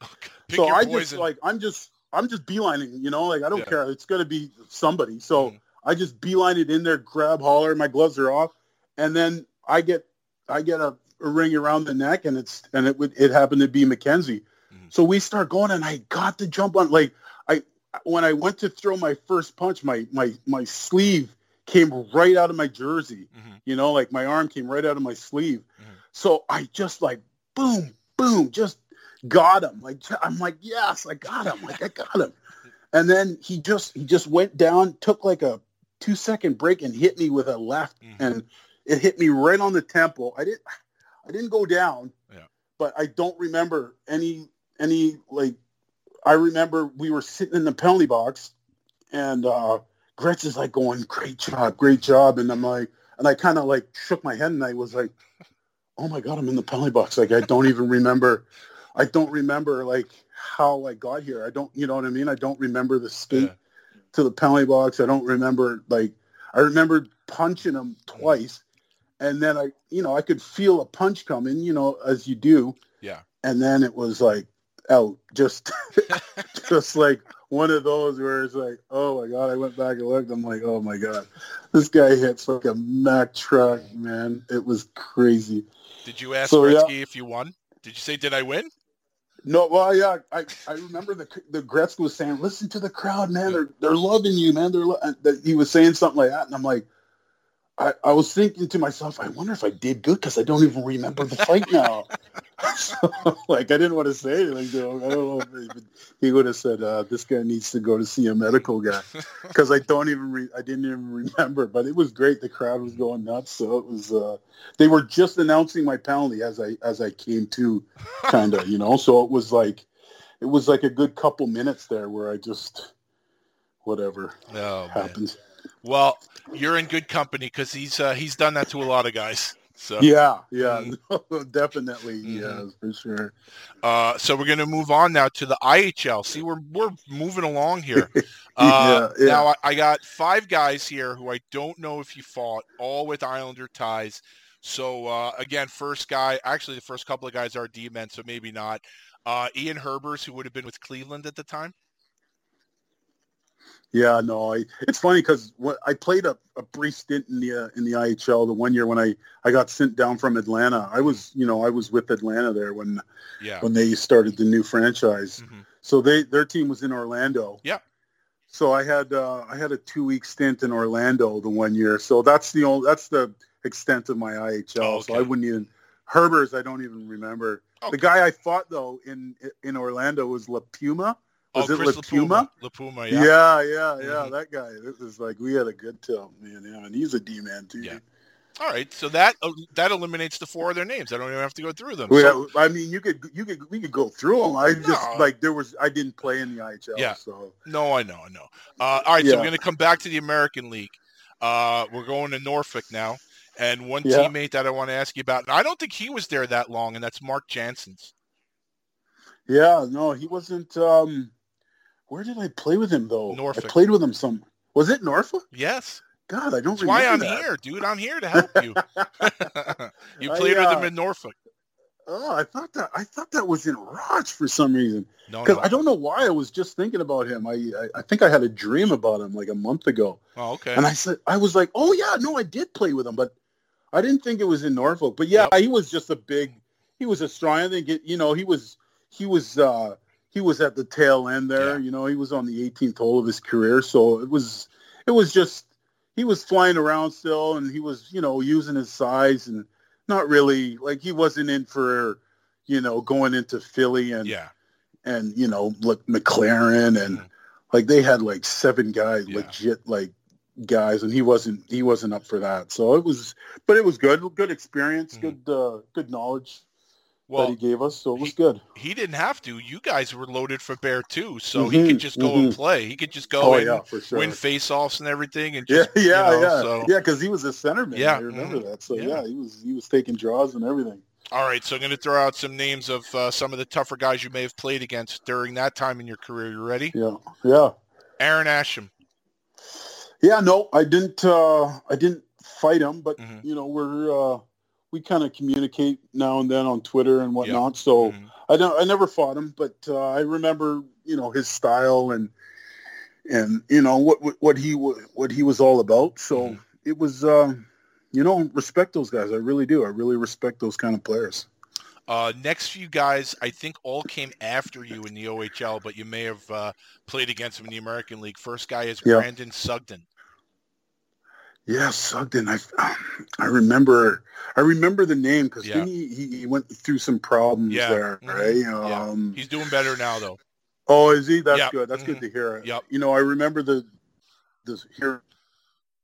So I poison. just like I'm just I'm just beelining, you know, like I don't Yeah. care. It's gonna be somebody. So Mhm. I just beeline it in there, grab holler, my gloves are off, and then I get I get a, a ring around the neck and it's and it would it happened to be McKenzie. Mhm. So we start going and I got to jump on like when I went to throw my first punch, my my my sleeve came right out of my jersey. Mhm. You know, like my arm came right out of my sleeve. Mhm. So I just like boom, boom, just got him. Like I'm like, yes, I got him. Like I got him. And then he just he just went down, took like a two second break and hit me with a left Mhm. and it hit me right on the temple. I didn't I didn't go down. Yeah. But I don't remember any any like I remember we were sitting in the penalty box and uh Gretz is like going, Great job, great job. And I'm like and I kind of like shook my head and I was like, Oh my god, I'm in the penalty box. Like I don't even remember I don't remember like how I got here. I don't you know what I mean? I don't remember the skate Yeah. to the penalty box. I don't remember like I remember punching him twice, and then I you know I could feel a punch coming, you know, as you do, Yeah. and then it was like out, just just like one of those where it's like, oh my god, I went back and looked. I'm like, oh my god, this guy hits like a Mack truck, man. It was crazy. Did you ask So, yeah. Gretzky if you won? Did you say, "Did I win"? No, well, yeah, I, I remember the the Gretzky was saying, "Listen to the crowd, man. They're they're loving you, man. They're lo-" that he was saying something like that, and I'm like, I, I was thinking to myself, I wonder if I did good because I don't even remember the fight now. so, like, I didn't want to say anything to him. I don't know if he, would have said, uh, "This guy needs to go to see a medical guy," because I don't even re- I didn't even remember. But it was great. The crowd was going nuts. So it was. Uh, they were just announcing my penalty as I as I came to, kind of, you know. So it was like, it was like a good couple minutes there where I just, whatever No, man. Well, you're in good company because he's uh, he's done that to a lot of guys. So, Yeah, yeah, Mm. definitely, Mhm. yeah, for sure. uh, so we're gonna move on now to the IHL. See, we're we're moving along here. Uh, Yeah, yeah. Now I, I got five guys here who I don't know if you fought, all with Islander ties. So uh, again, first guy, actually the first couple of guys are D men, so maybe not. Uh, Ian Herbers, who would have been with Cleveland at the time. Yeah, no, I, it's funny because I played a, a brief stint in the uh, in the IHL the one year when I, I got sent down from Atlanta. I was you know I was with Atlanta there when Yeah. when they started the new franchise. Mhm. So they their team was in Orlando. Yeah. So I had uh, I had a two week stint in Orlando the one year. So that's the only that's the extent of my IHL. Oh, So. I wouldn't even Herbers. I don't even remember. Okay. The guy I fought though in in Orlando was La Puma. Was oh, it Chris LiPuma? La Puma, Yeah, yeah. yeah, yeah. Mhm. That guy. This is like we had a good tilt, man. Yeah, and he's a D man too. Yeah. All right, so that uh, that eliminates the four other names. I don't even have to go through them. We, So- I mean, you could, you could, we could go through them. I just like there was, I didn't play in the IHL, Yeah. so No, I know, I know. Uh, all right, so we're going to come back to the American League. Uh, we're going to Norfolk now, and one Yeah. teammate that I want to ask you about, and I don't think he was there that long, and that's Mark Janssens. yeah. No, he wasn't. um Where did I play with him though? Norfolk. I played with him some. Was it Norfolk? Yes, God, I don't that's why I'm that. here, dude. I'm here to help you. you I, played with him uh, in Norfolk. Oh, I thought that I thought that was in Raj for some reason. No, Because no. I don't know why I was just thinking about him. I, I I think I had a dream about him like a month ago. Oh, okay. And I said, I was like, oh yeah, no, I did play with him, but I didn't think it was in Norfolk. But yeah, he was just a big, he was a strong. I think it, you know he was he was uh, he was at the tail end there. Yeah. You know he was on the 18th hole of his career, so it was it was just he was flying around still, and he was you know using his size and not really like he wasn't in for you know going into Philly and Yeah. and you know like McLaren and Mhm. like they had like seven guys Yeah. legit like guys and he wasn't he wasn't up for that so it was but it was good good experience Mhm. good uh good knowledge that Well, he gave us so it was he- good he didn't have to. You guys were loaded for bear too, so he could just go and mhm. play. He could just go oh and yeah sure win face-offs and everything, and yeah just yeah you know, yeah So, yeah because he was a centerman Yeah, i remember mhm, that so yeah. yeah. he was he was taking draws and everything all right. So I'm going to throw out some names of uh, some of the tougher guys you may have played against during that time in your career. You ready? yeah yeah Aaron Asham. yeah no i didn't uh i didn't fight him but Mhm. you know we're uh we kind of communicate now and then on twitter and whatnot so Mhm. I don't. I never fought him, but uh, I remember, you know, his style and and you know what what, he what he was all about. So Mhm. it was, uh, you know, respect those guys. I really do. I really respect those kind of players. Uh, next few guys, I think all came after you in the OHL, but you may have uh, played against them in the American League. First guy is Yeah. Brandon Sugden. Yeah, Sugden. I I remember. I remember the name because Yeah. he, he went through some problems Yeah. there, Mhm. right? Yeah. Um, He's doing better now, though. Oh, is he? That's Yep. good. That's Mhm. good to hear. Yep. You know, I remember the the hearing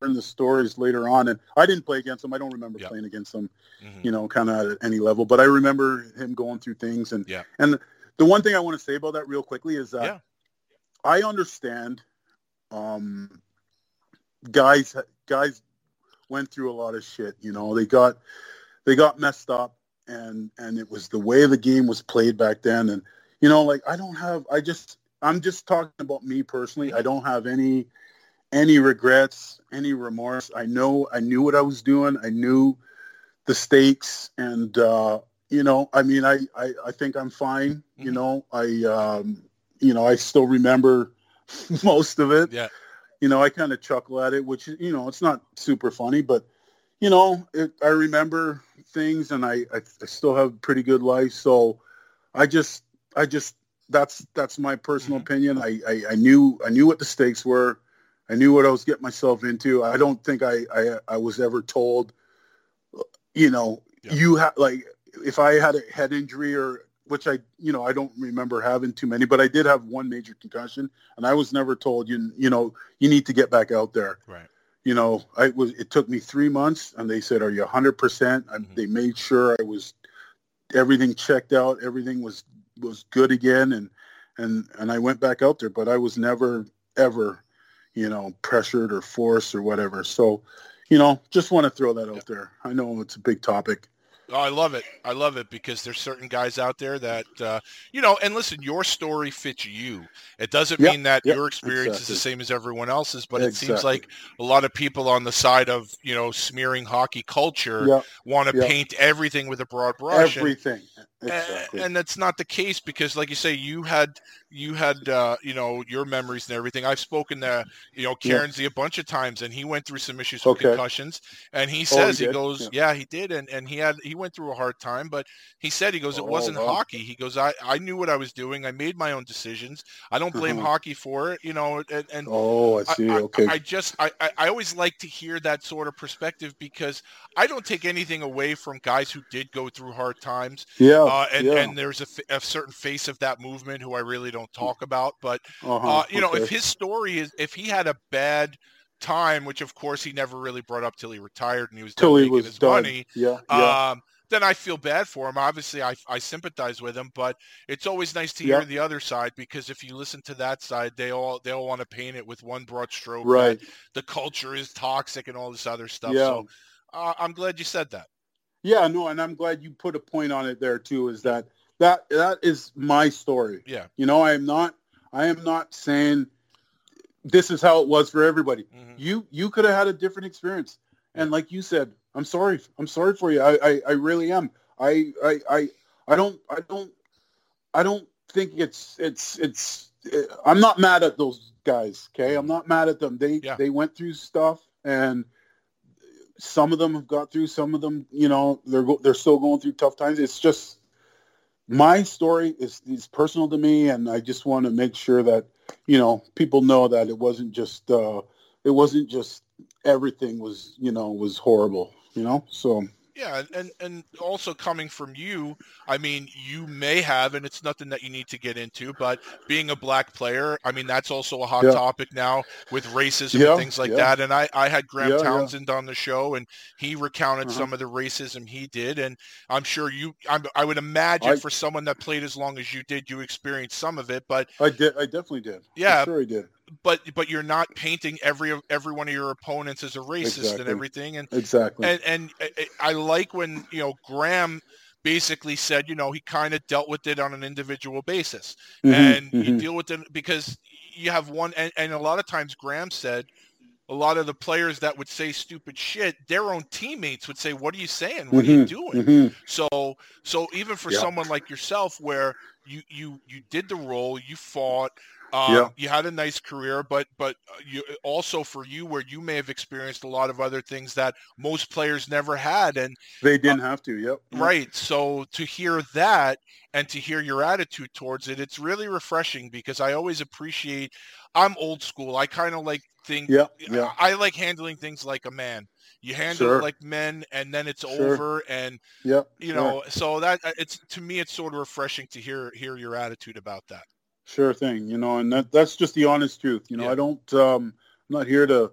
the stories later on, and I didn't play against him. I don't remember Yep. playing against him. Mhm. You know, kind of at any level, but I remember him going through things. And Yeah. and the one thing I want to say about that real quickly is that Yeah. I understand um, guys guys went through a lot of shit. You know, they got they got messed up, and and it was the way the game was played back then. And you know, like I don't have, I just I'm just talking about me personally. I don't have any any regrets, any remorse. I know I knew what I was doing. I knew the stakes, and uh, you know, I mean, I I, I think I'm fine. You Mhm. know, I um, you know, I still remember most of it Yeah. You know, I kind of chuckle at it, which you know, it's not super funny, but you know, it, I remember things, and I, I I still have a pretty good life. So I just I just that's that's my personal Mhm. opinion. I, I I knew I knew what the stakes were. I knew what I was getting myself into. I don't think I I, I was ever told, you know, Yeah. you have like if I had a head injury or which I you know I don't remember having too many, but I did have one major concussion, and I was never told you you know you need to get back out there. Right. You know, I was. It took me three months, and they said, "Are you 100 percent?" Mhm. They made sure I was everything checked out, everything was was good again, and and and I went back out there, but I was never ever, you know, pressured or forced or whatever. So, you know, just want to throw that out there. I know it's a big topic. Oh, I love it. I love it because there's certain guys out there that, uh, you know, and listen, your story fits you. It doesn't Yep, mean that yep, your experience is the same as everyone else's, but it seems like a lot of people on the side of, you know, smearing hockey culture Yeah, want to Yep. paint everything with a broad brush. everything. A- Exactly. And that's not the case because, like you say, you had you had uh, you know your memories and everything. I've spoken to you know Yeah. A bunch of times, and he went through some issues with Okay. concussions. And he Oh, he says he, goes, Yeah. yeah. he did, and and he had he went through a hard time, but he said he goes, it Oh, wasn't wow. hockey. He goes, I I knew what I was doing. I made my own decisions. I don't blame Uh-huh. hockey for it, you know. And, and oh, I see. I, okay. I, I just I I always like to hear that sort of perspective because I don't take anything away from guys who did go through hard times. yeah. Uh, and, yeah. and there's a, f- a certain face of that movement who I really don't talk about. But uh-huh. uh, you know, if his story is if he had a bad time, which of course he never really brought up till he retired and he was till done he making was his done. money, Yeah. Yeah. um, then I feel bad for him. Obviously, I, I sympathize with him, but it's always nice to hear Yeah. the other side because if you listen to that side, they all they all want to paint it with one broad stroke. right. the culture is toxic and all this other stuff. Yeah. So uh, I'm glad you said that. Yeah, no, and I'm glad you put a point on it there too. Is that that that is my story. Yeah. You know, I am not I am not saying this is how it was for everybody. Mhm. You you could have had a different experience, and like you said, I'm sorry. I'm sorry for you. I I, I really am. I, I I I don't I don't I don't think it's it's it's. I'm not mad at those guys. Okay, I'm not mad at them. They Yeah. they went through stuff and some of them have got through some of them you know they're go- they're still going through tough times it's just my story is is personal to me, and I just want to make sure that you know people know that it wasn't just uh, it wasn't just everything was you know was horrible. You know, so yeah, and and also coming from you, I mean, you may have, and it's nothing that you need to get into, but being a black player, I mean, that's also a hot Yeah. topic now with racism Yeah, and things like yeah. that. And I I had Graeme. Townshend on the show, and he recounted Uh-huh. some of the racism he did, and I'm sure you, I'm, I would imagine I- for someone that played as long as you did, you experienced some of it, but I did. I definitely did. Yeah. For sure I did. But but you're not painting every every one of your opponents as a racist and everything, and Exactly. and and I- I like when you know Graeme basically said, you know, he kind of dealt with it on an individual basis, Mhm, and you mhm. deal with it because you have one, and, and a lot of times Graeme said. A lot of the players that would say stupid shit, their own teammates would say, "What are you saying? What are you Mhm, doing?" mhm. So, so even for Yeah. someone like yourself, where you you you did the role, you fought, um, Yeah. you had a nice career, but but uh, you also for you, where you may have experienced a lot of other things that most players never had, and They didn't have to. Yep. Right. So to hear that and to hear your attitude towards it, it's really refreshing because I always appreciate. I'm old school. I kind of like think. Yeah. Yeah. I like handling things like a man. You handle Sure. it like men, and then it's Sure. over, and Yep. you know so that uh, it's to me it's sort of refreshing to hear hear your attitude about that Sure thing, you know, and that that's just the honest truth. You know, Yeah. I don't um I'm not here to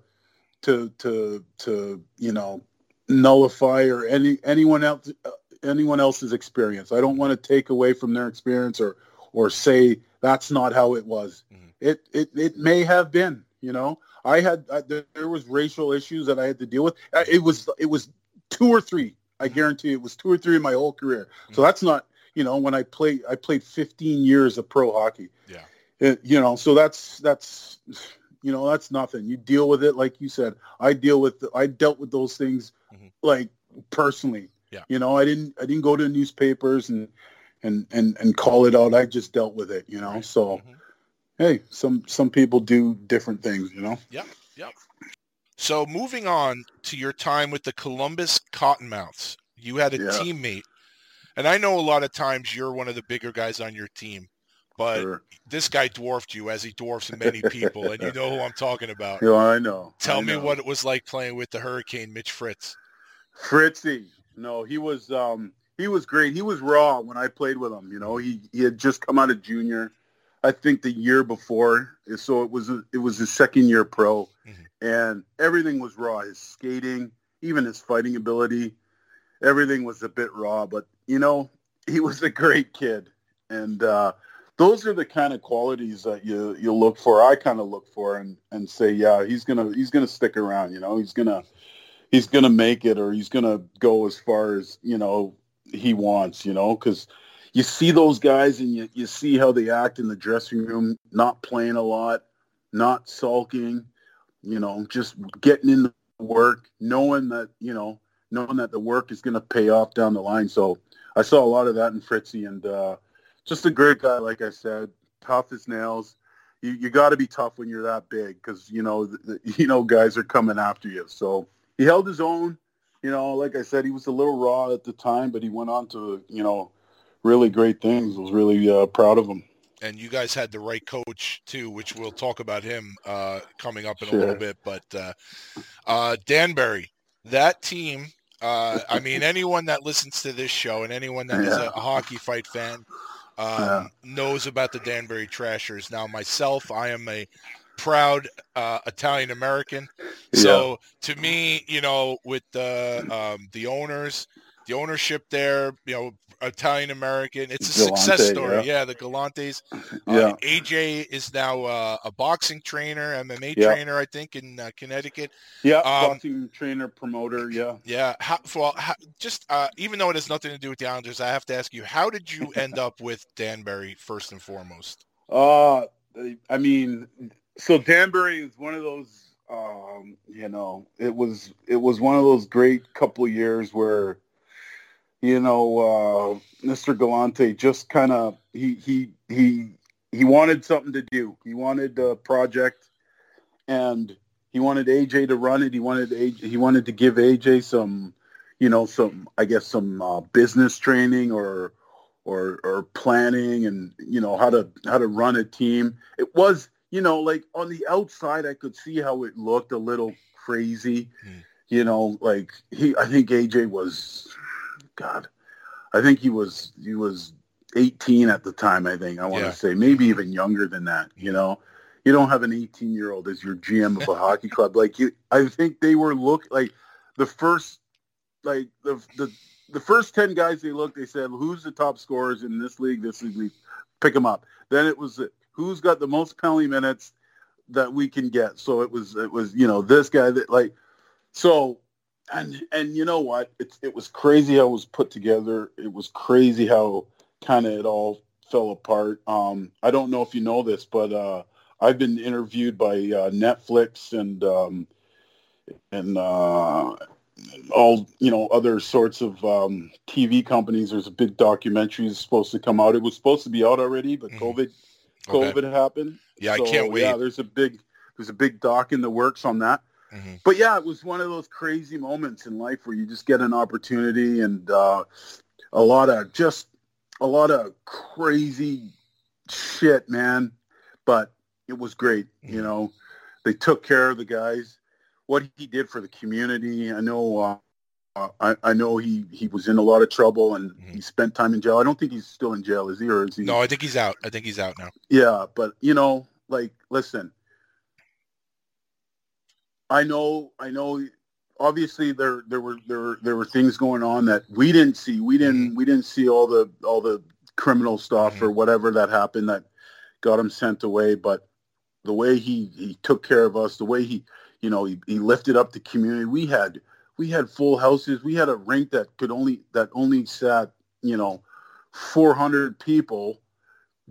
to to to, you know, nullify or any anyone else uh, anyone else's experience. I don't want to take away from their experience or or say that's not how it was. Mhm. It it it may have been, you know. I had I, there, there was racial issues that I had to deal with. Uh, It was it was two or three. I guarantee it was two or three in my whole career. So that's not, you know, when I played I played 15 years of pro hockey. Yeah. It- you know, so that's that's you know, that's nothing. You deal with it like you said. I deal with I dealt with those things Mhm. like personally. Yeah. You know, I didn't I didn't go to newspapers and and and and call it out. I just dealt with it, you know. Right. So Mhm. hey, some some people do different things, you know. Yeah. yep. So moving on to your time with the Columbus Cottonmouths, you had a Yeah. teammate, and I know a lot of times you're one of the bigger guys on your team, but Sure. this guy dwarfed you as he dwarfs many people, and you know who I'm talking about. Yeah, I know. Tell I me know. what it was like playing with the Hurricane, Mitch Fritz. Fritzy. No, he was um he was great. He was raw when I played with him. You know, he he had just come out of junior, I think the year before. So it was it was his second year pro, Mhm. and everything was raw. His skating, even his fighting ability, everything was a bit raw. But you know, he was a great kid, and uh, those are the kind of qualities that you you look for. I kind of look for and and say, yeah, he's gonna he's gonna stick around. You know, he's gonna he's gonna make it or he's gonna go as far as you know he wants. You know, because you see those guys and you, you see how they act in the dressing room, not playing a lot, not sulking, you know, just getting in the work, knowing that, you know, knowing that the work is going to pay off down the line. So I saw a lot of that in Fritzy and uh, just a great guy, like I said, tough as nails. You, you got to be tough when you're that big because, you know, the, the, you know, guys are coming after you. So he held his own. You know, like I said, he was a little raw at the time, but he went on to, you know, really great things. I was really uh, proud of him. and you guys had the right coach too, which we'll talk about him uh, coming up in a little bit. But uh, uh, Danbury, that team. Uh, I mean, anyone that listens to this show and anyone that is a, Yeah. hockey fight fan um, Yeah. knows about the Danbury Trashers. Now, myself, I am a proud uh, Italian American. So to me, you know, with the um, the owners, the ownership there, you know, Italian American, it's a success story. yeah. Yeah, the Galantes. Yeah. Uh, AJ is now uh, a boxing trainer, MMA Yeah. trainer, I think, in uh, Connecticut. Yeah, Um, boxing trainer, promoter. Yeah. Yeah. How, well, how, just uh, even though it has nothing to do with the Islanders, I have to ask you, how did you end up with Danbury first and foremost? Uh, I mean, so Danbury is one of those. Um, you know, it was it was one of those great couple years where, you know, uh, Mr. Galante just kind of he he he he wanted something to do. He wanted a project, and he wanted AJ to run it. He wanted AJ, he wanted to give AJ some, you know, some I guess some uh, business training or or or planning and you know how to how to run a team. It was you know like on the outside I could see how it looked a little crazy. Mm. You know, like he I think AJ was God. I think he was he was 18 at the time, I think. I want Yeah. to say maybe even younger than that, you know. You don't have an 18 year old as your GM of a hockey club. Like you, I think they were look like the first, like the the the first 10 guys they looked. They said, "Who's the top scorers in this league? This league, pick them up." Then it was who's got the most penalty minutes that we can get. So it was it was you know this guy that like so and and you know what? It it was crazy how it was put together. It was crazy how kind of it all fell apart. Um, I don't know if you know this, but uh, I've been interviewed by uh, Netflix and um, and uh, all you know other sorts of um, TV companies. There's a big documentary that's supposed to come out. It was supposed to be out already, but Mhm. COVID Okay. COVID happened. Yeah, I can't wait. Yeah, there's a big there's a big doc in the works on that. Mhm. But yeah, it was one of those crazy moments in life where you just get an opportunity and uh, a lot of just a lot of crazy shit, man. But it was great. You Mhm. know, they took care of the guys. What he did for the community, I know. Uh, uh, I, I know he, he was in a lot of trouble and Mhm. he spent time in jail. I don't think he's still in jail, is he? Or is he? No, I think he's out. I think he's out now. Yeah, but you know, like, listen, I know, I know. Obviously, there there were there were there were things going on that we didn't see. We didn't mm-hmm. we didn't see all the all the criminal stuff or mm-hmm. whatever that happened that got him sent away. But the way he he took care of us, the way he you know he, he lifted up the community. We had we had full houses. We had a rink that could only that only sat you know 400 people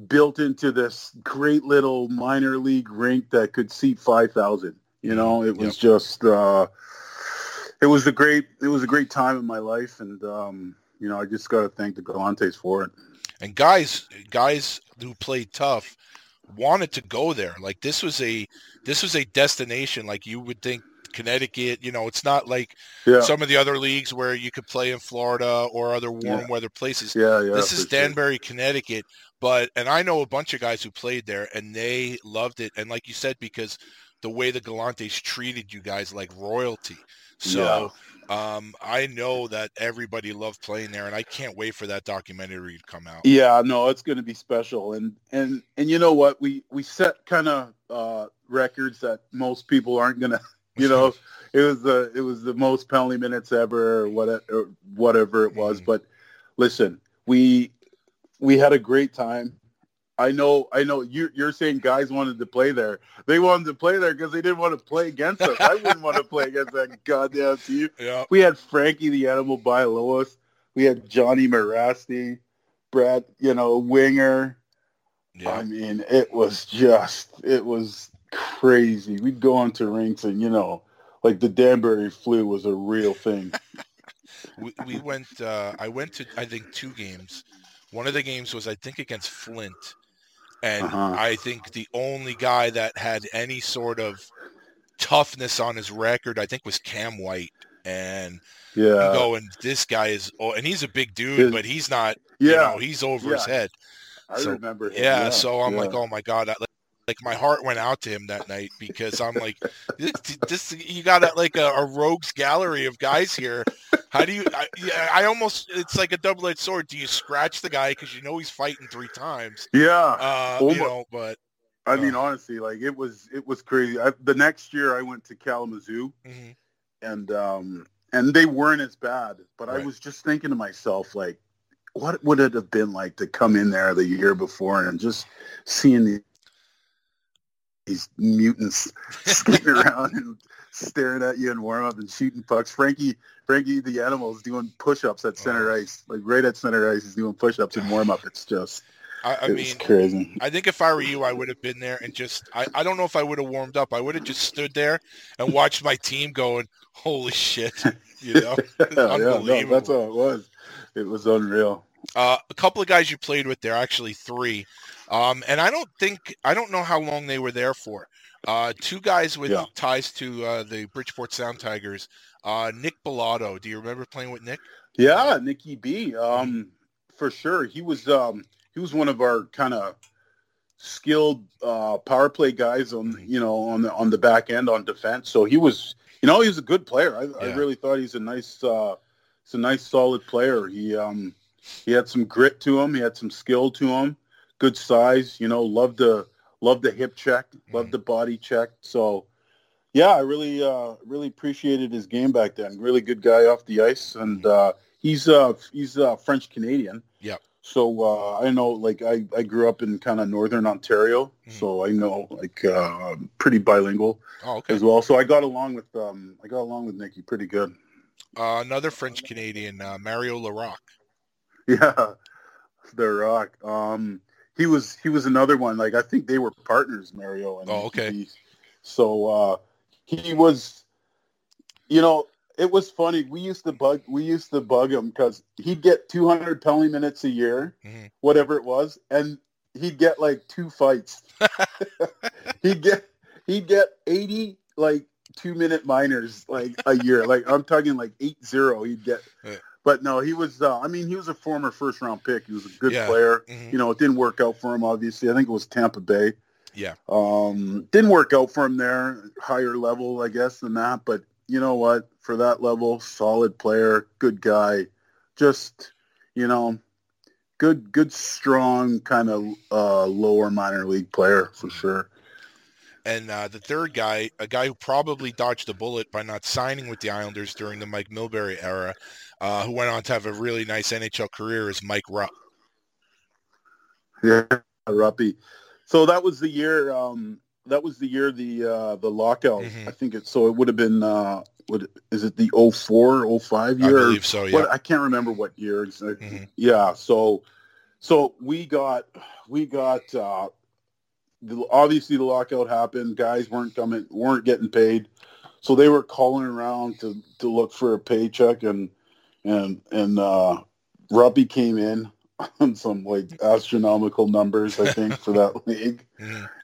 built into this great little minor league rink that could seat 5,000. You know, it was just, uh, it was a great, it was a great time in my life. And, um, you know, I just got to thank the Galantes for it. And guys, guys who played tough wanted to go there. Like this was a this was a destination. Like you would think Connecticut. You know, it's not like Yeah. some of the other leagues where you could play in Florida or other warm Yeah. weather places. yeah. Yeah. this is for sure. Danbury, Connecticut. But and I know a bunch of guys who played there and they loved it. And like you said, because the way the Galantes treated you guys like royalty. So um, I know that everybody loved playing there, and I can't wait for that documentary to come out. Yeah, no, it's going to be special, and and and you know what? We we set kind of uh, records that most people aren't going to. You know, it was the it was the most penalty minutes ever, or whatever, or whatever it was. Mhm. But listen, we we had a great time. I know, I know. You, you're saying guys wanted to play there. They wanted to play there because they didn't want to play against us. I wouldn't want to play against that goddamn team. Yeah. We had Frankie the Animal Bialowas. We had Johnny Mirasty, Brad, you know, Winger. Yeah. I mean, it was just, it was crazy. We'd go onto rinks and, you know, like the Danbury flu was a real thing. we, we went uh, i went to i think two games one of the games was i think against flint and Uh-huh. i think the only guy that had any sort of toughness on his record i think was cam white and you Yeah. go and this guy is oh and he's a big dude His- but he's not you Yeah. know he's over his head I so- remember. him. yeah, so i'm yeah. like oh my god I, like, my heart went out to him that night because i'm like this, this you got a, like a, a rogues gallery of guys here how do you I, yeah, I almost it's like a double-edged sword do you scratch the guy because you know he's fighting three times Yeah. uh, Oh you know but I mean, uh, honestly, like it was, it was crazy. I, the next year I went to Kalamazoo mhm. and, um, and they weren't as bad, but I was just thinking to myself, like, what would it have been like to come in there the year before and just seeing the, these mutants skating around and staring at you in warm up and shooting pucks. Frankie, Frankie, the animal is doing push-ups at center Oh. ice, like right at center ice. He's doing push-ups in warm up. It's just, I, I mean crazy. I think if I were you, I would have been there and just, I, I don't know if I would have warmed up. I would have just stood there and watched my team going, holy shit, you know? yeah, no, Unbelievable. that's all it was. It was unreal. Uh, a couple of guys you played with there, actually three. Um, and I don't think, I don't know how long they were there for. Uh, two guys with Yeah. ties to uh, the Bridgeport Sound Tigers. Uh, Nick Bellato. Do you remember playing with Nick? Yeah, Nicky B. Um, for sure. He was um, he was one of our kind of skilled uh, power play guys on you know on the on the back end on defense. So he was you know he was a good player. I, I really thought he's a nice uh, he's a nice solid player. He um, he had some grit to him. He had some skill to him. Good size. You know, love the loved the hip check. love the body check. So. Yeah, I really, uh, really appreciated his game back then. Really good guy off the ice, and uh, he's uh, he's uh, French Canadian. Yeah. So uh, I know, like, I, I grew up in kind of northern Ontario, so I know, like, uh, pretty bilingual Oh, okay. as well. So I got along with um, I got along with Nicky pretty good. Uh, another French Canadian, uh, Mario Larocque. Yeah, the Rock. Um, he was he was another one. Like I think they were partners, Mario. And Oh, okay. he- so uh, he was, you know, it was funny. We used to bug we used to bug him because he'd get 200 penalty minutes a year, Mhm. whatever it was, and he'd get like two fights. he'd get he'd get 80 like two minute minors like a year. like I'm talking like eight zero. He'd get. But no, he was. Uh, I mean, he was a former first round pick. He was a good Yeah. player. Mhm. You know, it didn't work out for him. Obviously, I think it was Tampa Bay. Yeah. Um, didn't work out for him there. Higher level, I guess, than that. But you know what? For that level, solid player, good guy. Just you know, good, good, strong kind of uh, lower minor league player for sure. And uh, the third guy, a guy who probably dodged a bullet by not signing with the Islanders during the Mike Milbury era, uh, who went on to have a really nice NHL career, is Mike Rupp. Yeah, Ruppy. So that was the year. Um, that was the year the uh, the lockout. Mhm. I think it. So it would have been. Uh, what is it? The 04, 05 I year? believe so, yeah. What, I can't remember what year. exactly. Mhm. Yeah. So, so we got we got. Uh, the, obviously, the lockout happened. Guys weren't coming, weren't getting paid, so they were calling around to to look for a paycheck, and and and uh, Ruppy came in on some like astronomical numbers, I think, for that league,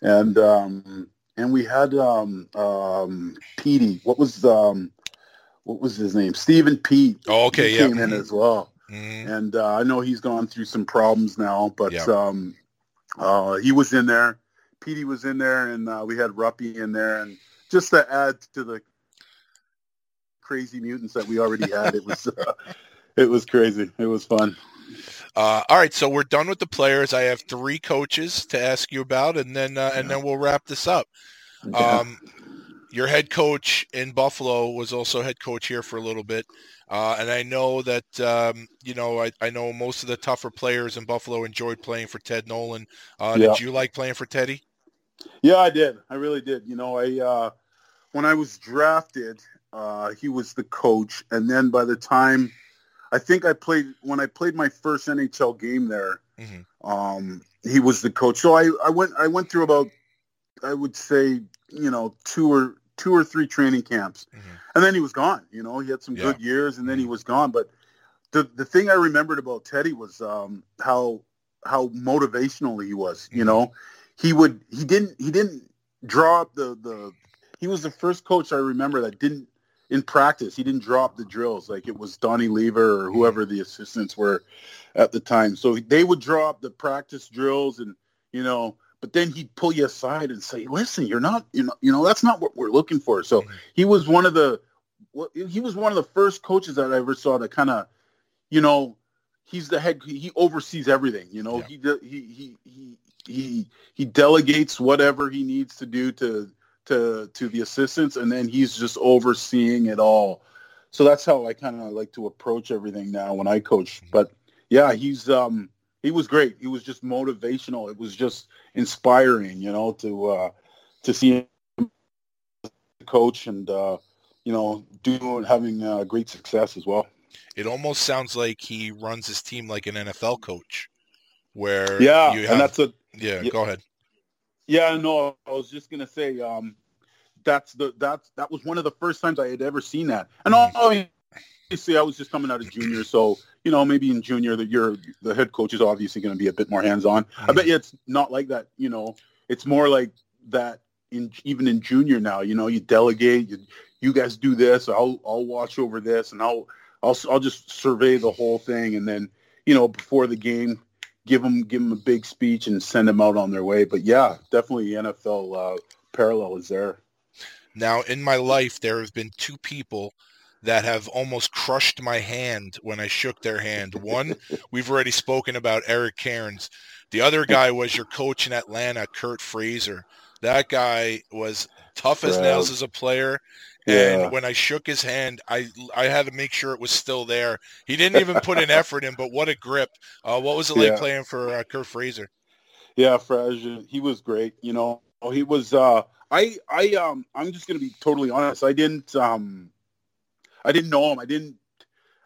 and um, and we had um, um, Petey. What was um, what was his name? Stephen Pete. Oh, okay, he yeah. came in as well Mhm. and uh, I know he's gone through some problems now, but Yeah. um, uh, he was in there. Petey was in there, and uh, we had Ruppy in there, and just to add to the crazy mutants that we already had, it was uh, it was crazy. It was fun. Uh, all right, so we're done with the players. I have three coaches to ask you about, and then uh, and then we'll wrap this up. Um, your head coach in Buffalo was also head coach here for a little bit, uh, and I know that um, you know I, I know most of the tougher players in Buffalo enjoyed playing for Ted Nolan. Uh, Yeah. Did you like playing for Teddy? Yeah, I did. I really did. You know, I uh, when I was drafted, uh, he was the coach, and then by the time I think I played when I played my first NHL game there, Mhm. um, he was the coach. So I, I went I went through about I would say you know two or two or three training camps, Mhm. and then he was gone. You know, he had some Yeah. Mm-hmm. good years, and then he was gone. But the the thing I remembered about Teddy was um, how how motivational he was. You Mhm. know, he would he didn't he didn't draw up the the he was the first coach I remember that didn't in practice he didn't drop the drills like it was Donnie Lever or whoever the assistants were at the time. So they would drop the practice drills and you know, but then he'd pull you aside and say, "Listen, you're not you know you know that's not what we're looking for." So Mhm. he was one of the well, he was one of the first coaches that I ever saw that kind of you know he's the head he oversees everything you know Yeah. he he he he he he delegates whatever he needs to do to to to the assistants and then he's just overseeing it all. So that's how i kind of like to approach everything now when i coach. But yeah he's um he was great. He was just motivational. It was just inspiring you know to uh to see him coach and uh you know doing having uh, great success as well. It almost sounds like he runs his team like an NFL coach, where yeah you and that's a yeah, yeah. Go ahead. Yeah, no, I was just gonna say, um, that's the that's that was one of the first times I had ever seen that. And Mhm. obviously, I was just coming out of junior, so you know, maybe in junior, that you're the head coach is obviously going to be a bit more hands on. I bet you it's not like that. You know, it's more like that in even in junior now. You know, you delegate. You you guys do this. I'll I'll watch over this, and I'll I'll I'll just survey the whole thing, and then you know, before the game, give them give them a big speech and send them out on their way. But yeah, definitely the NFL uh, parallel is there. Now, in my life, there have been two people that have almost crushed my hand when I shook their hand. One, we've already spoken about Eric Cairns. The other guy was your coach in Atlanta, Curt Fraser. That guy was tough as nails as a player. And Yeah. when I shook his hand, I I had to make sure it was still there. He didn't even put an effort in, but what a grip! Uh, what was it like Yeah. playing for uh, Curt Fraser? Yeah, Fraser, he was great. You know, he was. Uh, I, I, um, I'm just gonna be totally honest. I didn't, um, I didn't know him. I didn't,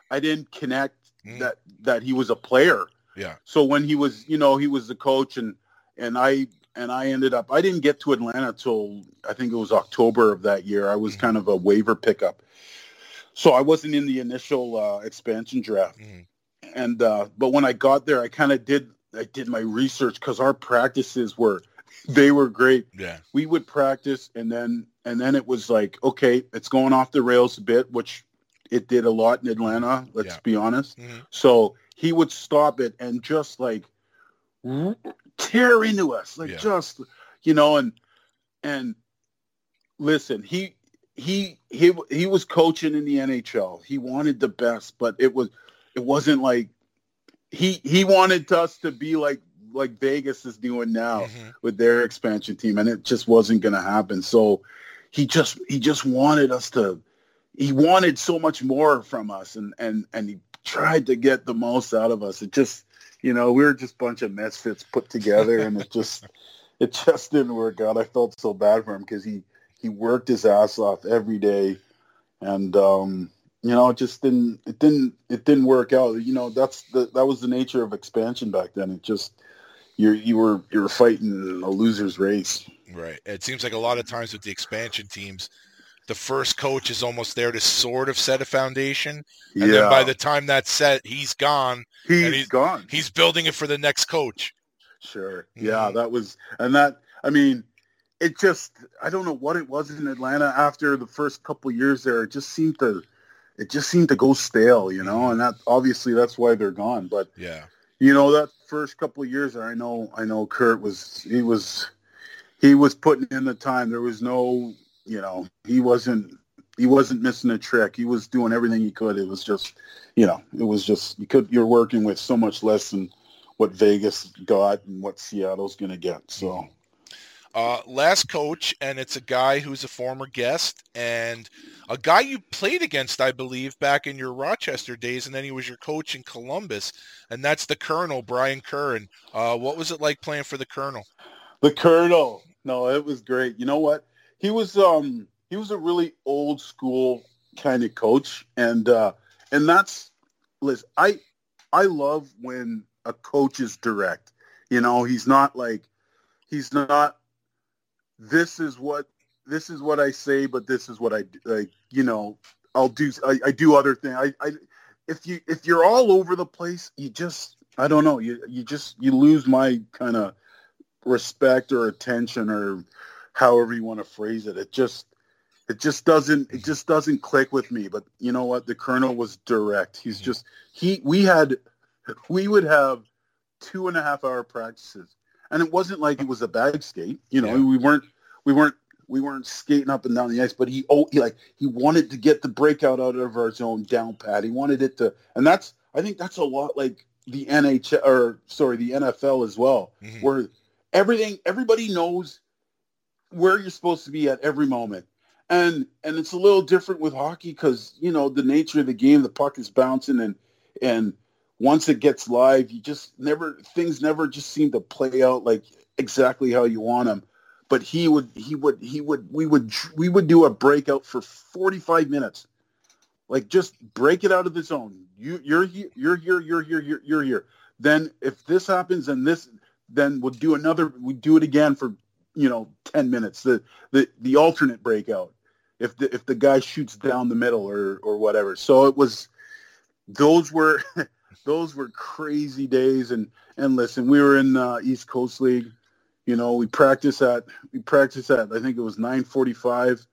I didn't connect Mm. that that he was a player. Yeah. So when he was, you know, he was the coach, and and I and I ended up. I didn't get to Atlanta till I think it was October of that year. I was Mhm. kind of a waiver pickup, so I wasn't in the initial uh, expansion draft. Mhm. And uh, but when I got there, I kind of did. I did my research because our practices were they were great. Yeah. We would practice, and then and then it was like, okay, it's going off the rails a bit, which it did a lot in Atlanta. Let's Yeah. be honest. Mhm. So he would stop it and just like tear into us, like Yeah. just you know, and and listen, he he he he was coaching in the NHL. He wanted the best, but it was it wasn't like he he wanted us to be like like Vegas is doing now Mhm. with their expansion team, and it just wasn't going to happen. So he just he just wanted us to. He wanted so much more from us, and and and he tried to get the most out of us. It just you know we were just a bunch of misfits put together, and it just it just didn't work out. I felt so bad for him because he he worked his ass off every day, and um, you know it just didn't it didn't it didn't work out. You know that's the that was the nature of expansion back then. It just you you were you were fighting a loser's race. Right. It seems like a lot of times with the expansion teams, the first coach is almost there to sort of set a foundation, and then by the time that's set, he's gone. he's, and he's- gone. He's building it for the next coach. Sure. Mhm. Yeah, that was and that I mean, it just I don't know what it was in Atlanta after the first couple years there. It just seemed to it just seemed to go stale, you know, and that obviously that's why they're gone. But Yeah. you know, that first couple of years there, I know I know Curt was he was he was putting in the time. There was no you know, he wasn't he wasn't missing a trick. He was doing everything he could. It was just you know, it was just you could you're working with so much less than what Vegas got and what Seattle's going to get. So Uh, last coach, and it's a guy who's a former guest and a guy you played against, I believe, back in your Rochester days, and then he was your coach in Columbus, and that's the Colonel, Brian Curran. Uh, what was it like playing for the Colonel? the Colonel, no, it was great. You know what? He was um he was a really old school kind of coach, and uh, and that's Liz. I I love when a coach is direct. You know, he's not like he's not. This is what this is what I say, but this is what I do. like. You know, I'll do. I, I do other things. I, I if you if you're all over the place, you just I don't know. You you just you lose my kind of respect or attention or however you want to phrase it. It just it just doesn't it just doesn't click with me. But you know what? The colonel was direct. He's just he we had we would have two and a half hour practices. And it wasn't like it was a bag skate. You know, Yeah. we weren't we weren't we weren't skating up and down the ice, but he oh he like he wanted to get the breakout out of our zone down pat. He wanted it to and that's I think that's a lot like the NHL or sorry, the NFL as well Mhm. where everything everybody knows where you're supposed to be at every moment. And and it's a little different with hockey because you know the nature of the game the puck is bouncing and and once it gets live you just never things never just seem to play out like exactly how you want them but he would he would he would we would we would do a breakout for 45 minutes. Like just break it out of the zone you you're here you're here you're here you're, you're here. Then if this happens and this then we'll do another we do it again for you know 10 minutes the the the alternate breakout if the if the guy shoots down the middle or or whatever. So it was those were those were crazy days. And and listen we were in uh, east coast league you know we practice at we practice at i think it was 945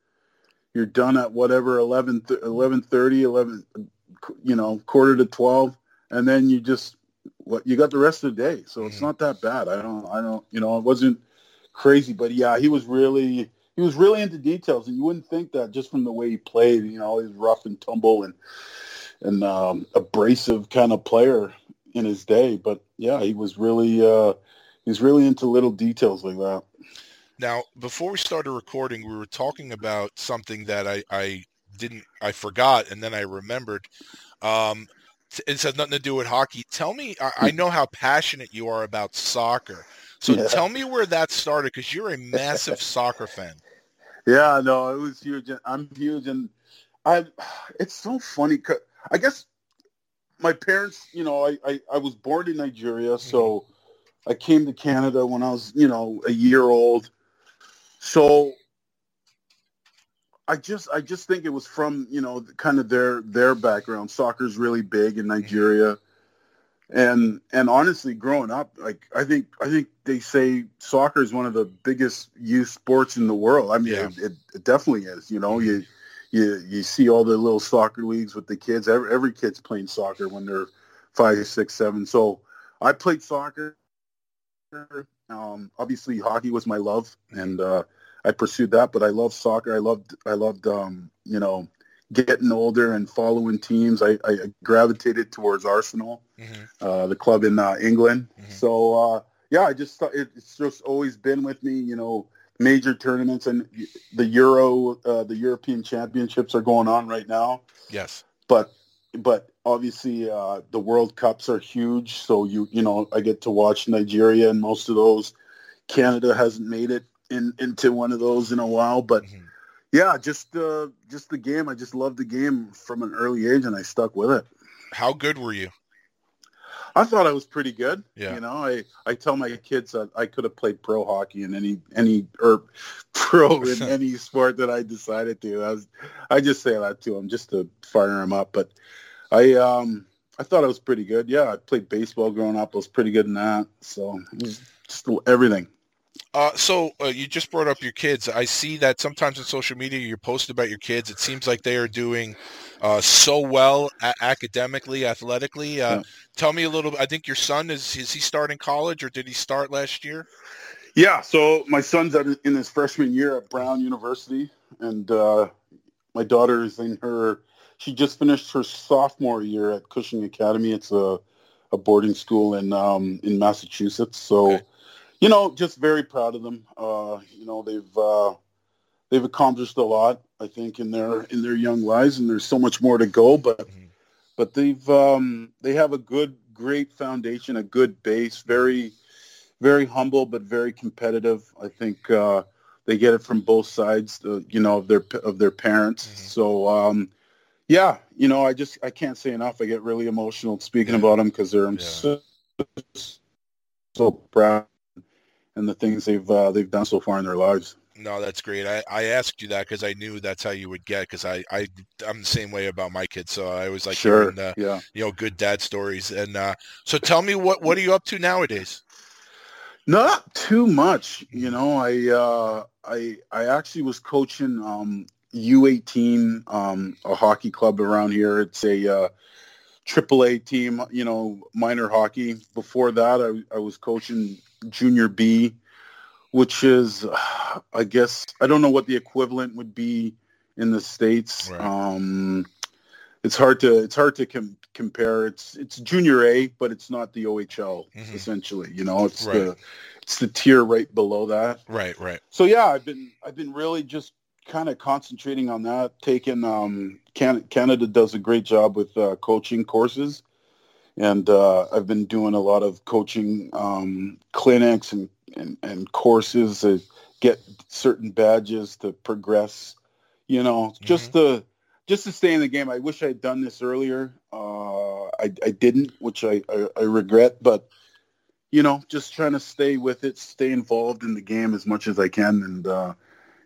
you're done at whatever 11 11 30 11 you know quarter to 12 and then you just what you got the rest of the day, so it's not that bad. I don't, I don't, you know, it wasn't crazy, but yeah, he was really, he was really into details, and you wouldn't think that just from the way he played. You know, he's rough and tumble and and um, abrasive kind of player in his day, but yeah, he was really, uh, he's really into little details like that. Now, before we started recording, we were talking about something that I, I didn't, I forgot, and then I remembered. Um, it has nothing to do with hockey. Tell me, I, I hmm. know how passionate you are about soccer. So Yeah. tell me where that started, because you're a massive soccer fan. Yeah, no, it was huge. I'm huge, and I. It's so funny. Cause I guess my parents, you know, I, I I was born in Nigeria, so mm-hmm. I came to Canada when I was, you know, a year old. So I just I just think it was from you know kind of their their background. Soccer's really big in Nigeria, and and honestly, growing up, like I think I think they say soccer is one of the biggest youth sports in the world. I mean, Yeah. it, it, it definitely is. You know, you you you see all the little soccer leagues with the kids. Every every kid's playing soccer when they're five, six, seven. So I played soccer. Um, obviously, hockey was my love, and uh, I pursued that. But I love soccer. I loved I loved um, you know getting older and following teams. I, I gravitated towards Arsenal, uh, the club in uh, England. So uh, yeah, I just thought it, it's just always been with me. You know, major tournaments and the Euro, uh, the European Championships are going on right now Yes. but but obviously uh, the World Cups are huge. So you you know I get to watch Nigeria and most of those. Canada hasn't made it in into one of those in a while, but yeah, just uh, just the game. I just loved the game from an early age, and I stuck with it. How good were you? I thought I was pretty good. Yeah. You know, I, I tell my kids that I could have played pro hockey in any any or pro in any sport that I decided to. I was I just say that to them just to fire them up. But I um I thought I was pretty good. Yeah, I played baseball growing up. I was pretty good in that. So it was just everything. Uh, so uh, you just brought up your kids. I see that sometimes on social media you post about your kids. It seems like they are doing uh, so well a- academically, athletically. Uh, Yeah. Tell me a little. I think your son is is he starting college or did he start last year? Yeah, so my son's in his freshman year at Brown University, and uh, my daughter is in her. She just finished her sophomore year at Cushing Academy. It's a, a boarding school in um, in Massachusetts. So, Okay. You know, just very proud of them. Uh, you know, they've uh, they've accomplished a lot. I think in their in their young lives, and there's so much more to go. But Mhm. but they've um, they have a good, great foundation, a good base. Very very humble but very competitive. I think uh, they get it from both sides, you know, of their of their parents. Mhm. So um, yeah, you know, I just I can't say enough. I get really emotional speaking Yeah. about them because they're Yeah. so so proud and the things they've uh, they've done so far in their lives. No, that's great. I, I asked you that because I knew that's how you would get. Because I, I I'm the same way about my kids. So I always like sure, hearing uh, yeah. you know good dad stories. And uh, so tell me what what are you up to nowadays? Not too much, you know. I uh, I I actually was coaching um, U18, um, a hockey club around here. It's a uh, AAA team, you know, minor hockey. Before that, I, I was coaching junior B, which is, I guess, I don't know what the equivalent would be in the states. Right. Um, it's hard to it's hard to com- compare. It's it's junior A, but it's not the OHL. Mhm. Essentially, you know, it's Right. the it's the tier right below that. Right, right. So yeah, I've been I've been really just kind of concentrating on that. Taking um, Can- Canada does a great job with uh, coaching courses, and uh, I've been doing a lot of coaching um, clinics and, and and courses to get certain badges to progress. You know, just to just to stay in the game. I wish I'd done this earlier. Uh, I I didn't, which I, I I regret, but you know, just trying to stay with it, stay involved in the game as much as I can, and uh,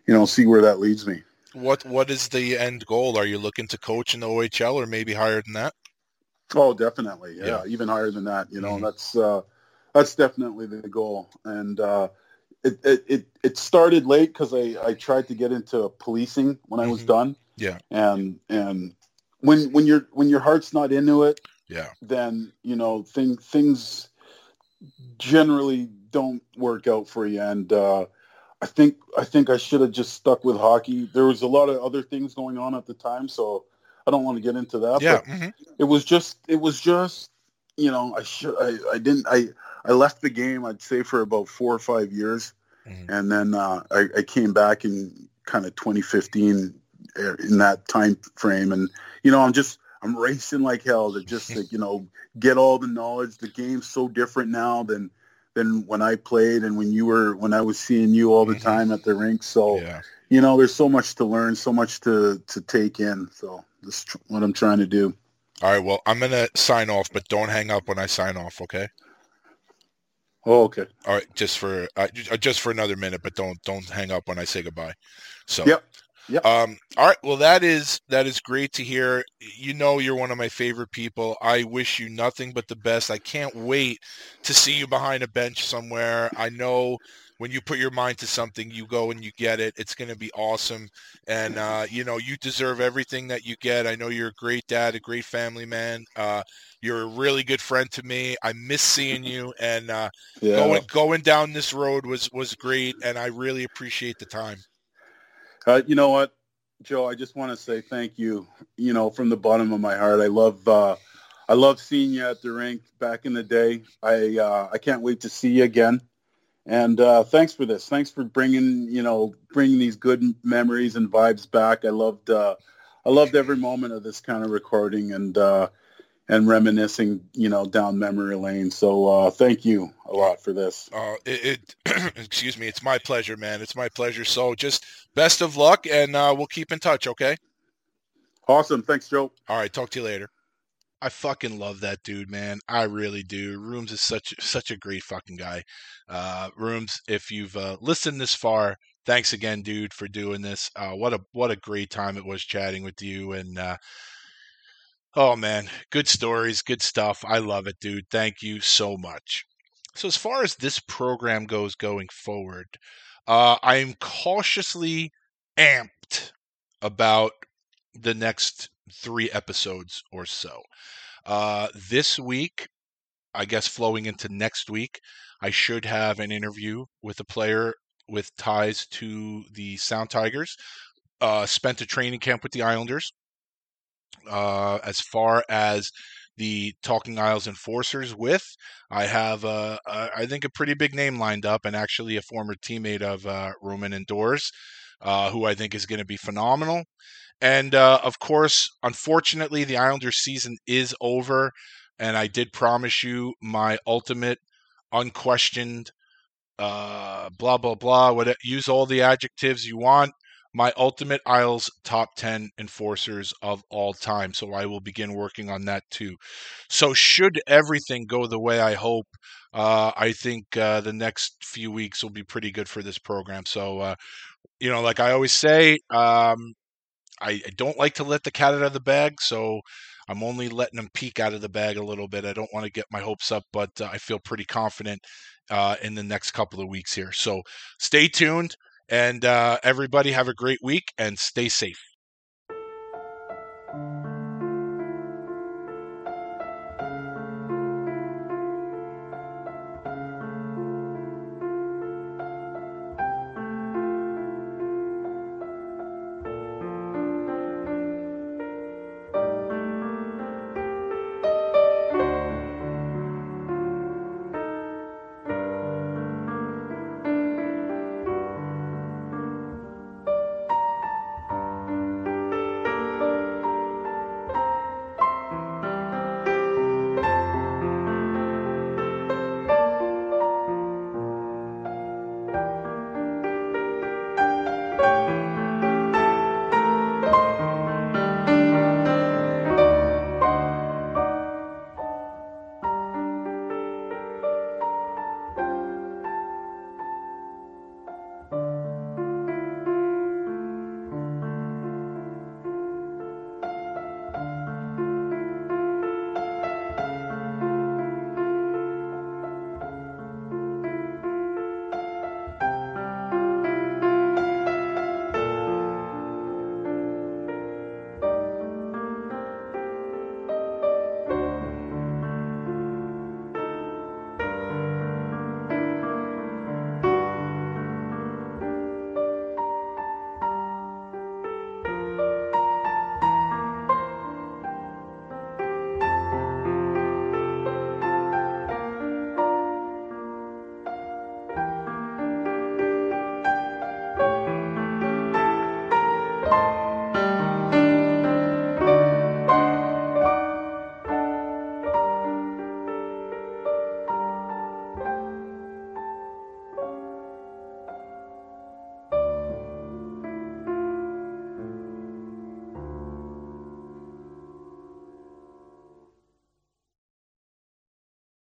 you know, see where that leads me. What what is the end goal? Are you looking to coach in the OHL or maybe higher than that? Oh, definitely, yeah, Yeah. even higher than that. You know, Mhm. that's uh, that's definitely the goal, and uh, it, it it it started late because I I tried to get into policing when I was Mhm. done. Yeah. and and when when your when your heart's not into it, Yeah. then you know thing, things generally don't work out for you. And uh, I think I think I should have just stuck with hockey. There was a lot of other things going on at the time, so I don't want to get into that. Yeah. but mhm. it was just it was just you know I should I, I didn't I I left the game I'd say for about four or five years, Mhm. and then uh, I, I came back in kind of 2015 uh, in that time frame, and you know I'm just I'm racing like hell to just to, you know get all the knowledge. The game's so different now than than when I played and when you were when I was seeing you all the Mhm. time at the rink. So Yeah. you know there's so much to learn, so much to to take in. So this is what I'm trying to do. All right. Well, I'm gonna sign off, but don't hang up when I sign off. Okay. Oh, okay. All right. Just for uh, uh, just for another minute, but don't don't hang up when I say goodbye. So. Yep. Yep. Um, all right. Well, that is that is great to hear. You know, you're one of my favorite people. I wish you nothing but the best. I can't wait to see you behind a bench somewhere. I know when you put your mind to something, you go and you get it. It's going to be awesome, and uh, you know you deserve everything that you get. I know you're a great dad, a great family man. Uh, you're a really good friend to me. I miss seeing you, and uh, Yeah. going going down this road was was great, and I really appreciate the time. Uh, you know what, Joe? I just want to say thank you. You know, from the bottom of my heart, I love uh, I love seeing you at the rink back in the day. I uh, I can't wait to see you again. And uh, thanks for this. Thanks for bringing you know bringing these good memories and vibes back. I loved uh, I loved every moment of this kind of recording and uh, and reminiscing you know down memory lane. So uh, thank you a lot for this. Uh, it, it excuse me, it's my pleasure, man. It's my pleasure. So just best of luck, and uh, we'll keep in touch. Okay. Awesome. Thanks, Joe. All right. Talk to you later. I fucking love that dude, man. I really do. Rooms is such such a great fucking guy. Uh, Rooms, if you've uh, listened this far, thanks again, dude, for doing this. Uh, what a what a great time it was chatting with you, and uh, oh man, good stories, good stuff. I love it, dude. Thank you so much. So as far as this program goes going forward, uh, I'm cautiously amped about the next three episodes or so. Uh, this week, I guess flowing into next week, I should have an interview with a player with ties to the Sound Tigers. Uh, spent a training camp with the Islanders. Uh, as far as the Talking Isles Enforcers with, I have, uh, uh, I think, a pretty big name lined up, and actually a former teammate of uh, Rumun Ndur, uh, who I think is going to be phenomenal. And uh, of course, unfortunately, the Islanders season is over. And I did promise you my ultimate, unquestioned, uh, blah blah blah. What use all the adjectives you want. My ultimate Isles top ten enforcers of all time. So I will begin working on that too. So should everything go the way I hope, uh, I think uh, the next few weeks will be pretty good for this program. So uh, you know, like I always say, um, I, I don't like to let the cat out of the bag, so I'm only letting them peek out of the bag a little bit. I don't want to get my hopes up, but uh, I feel pretty confident uh, in the next couple of weeks here. So stay tuned, and uh, everybody have a great week and stay safe.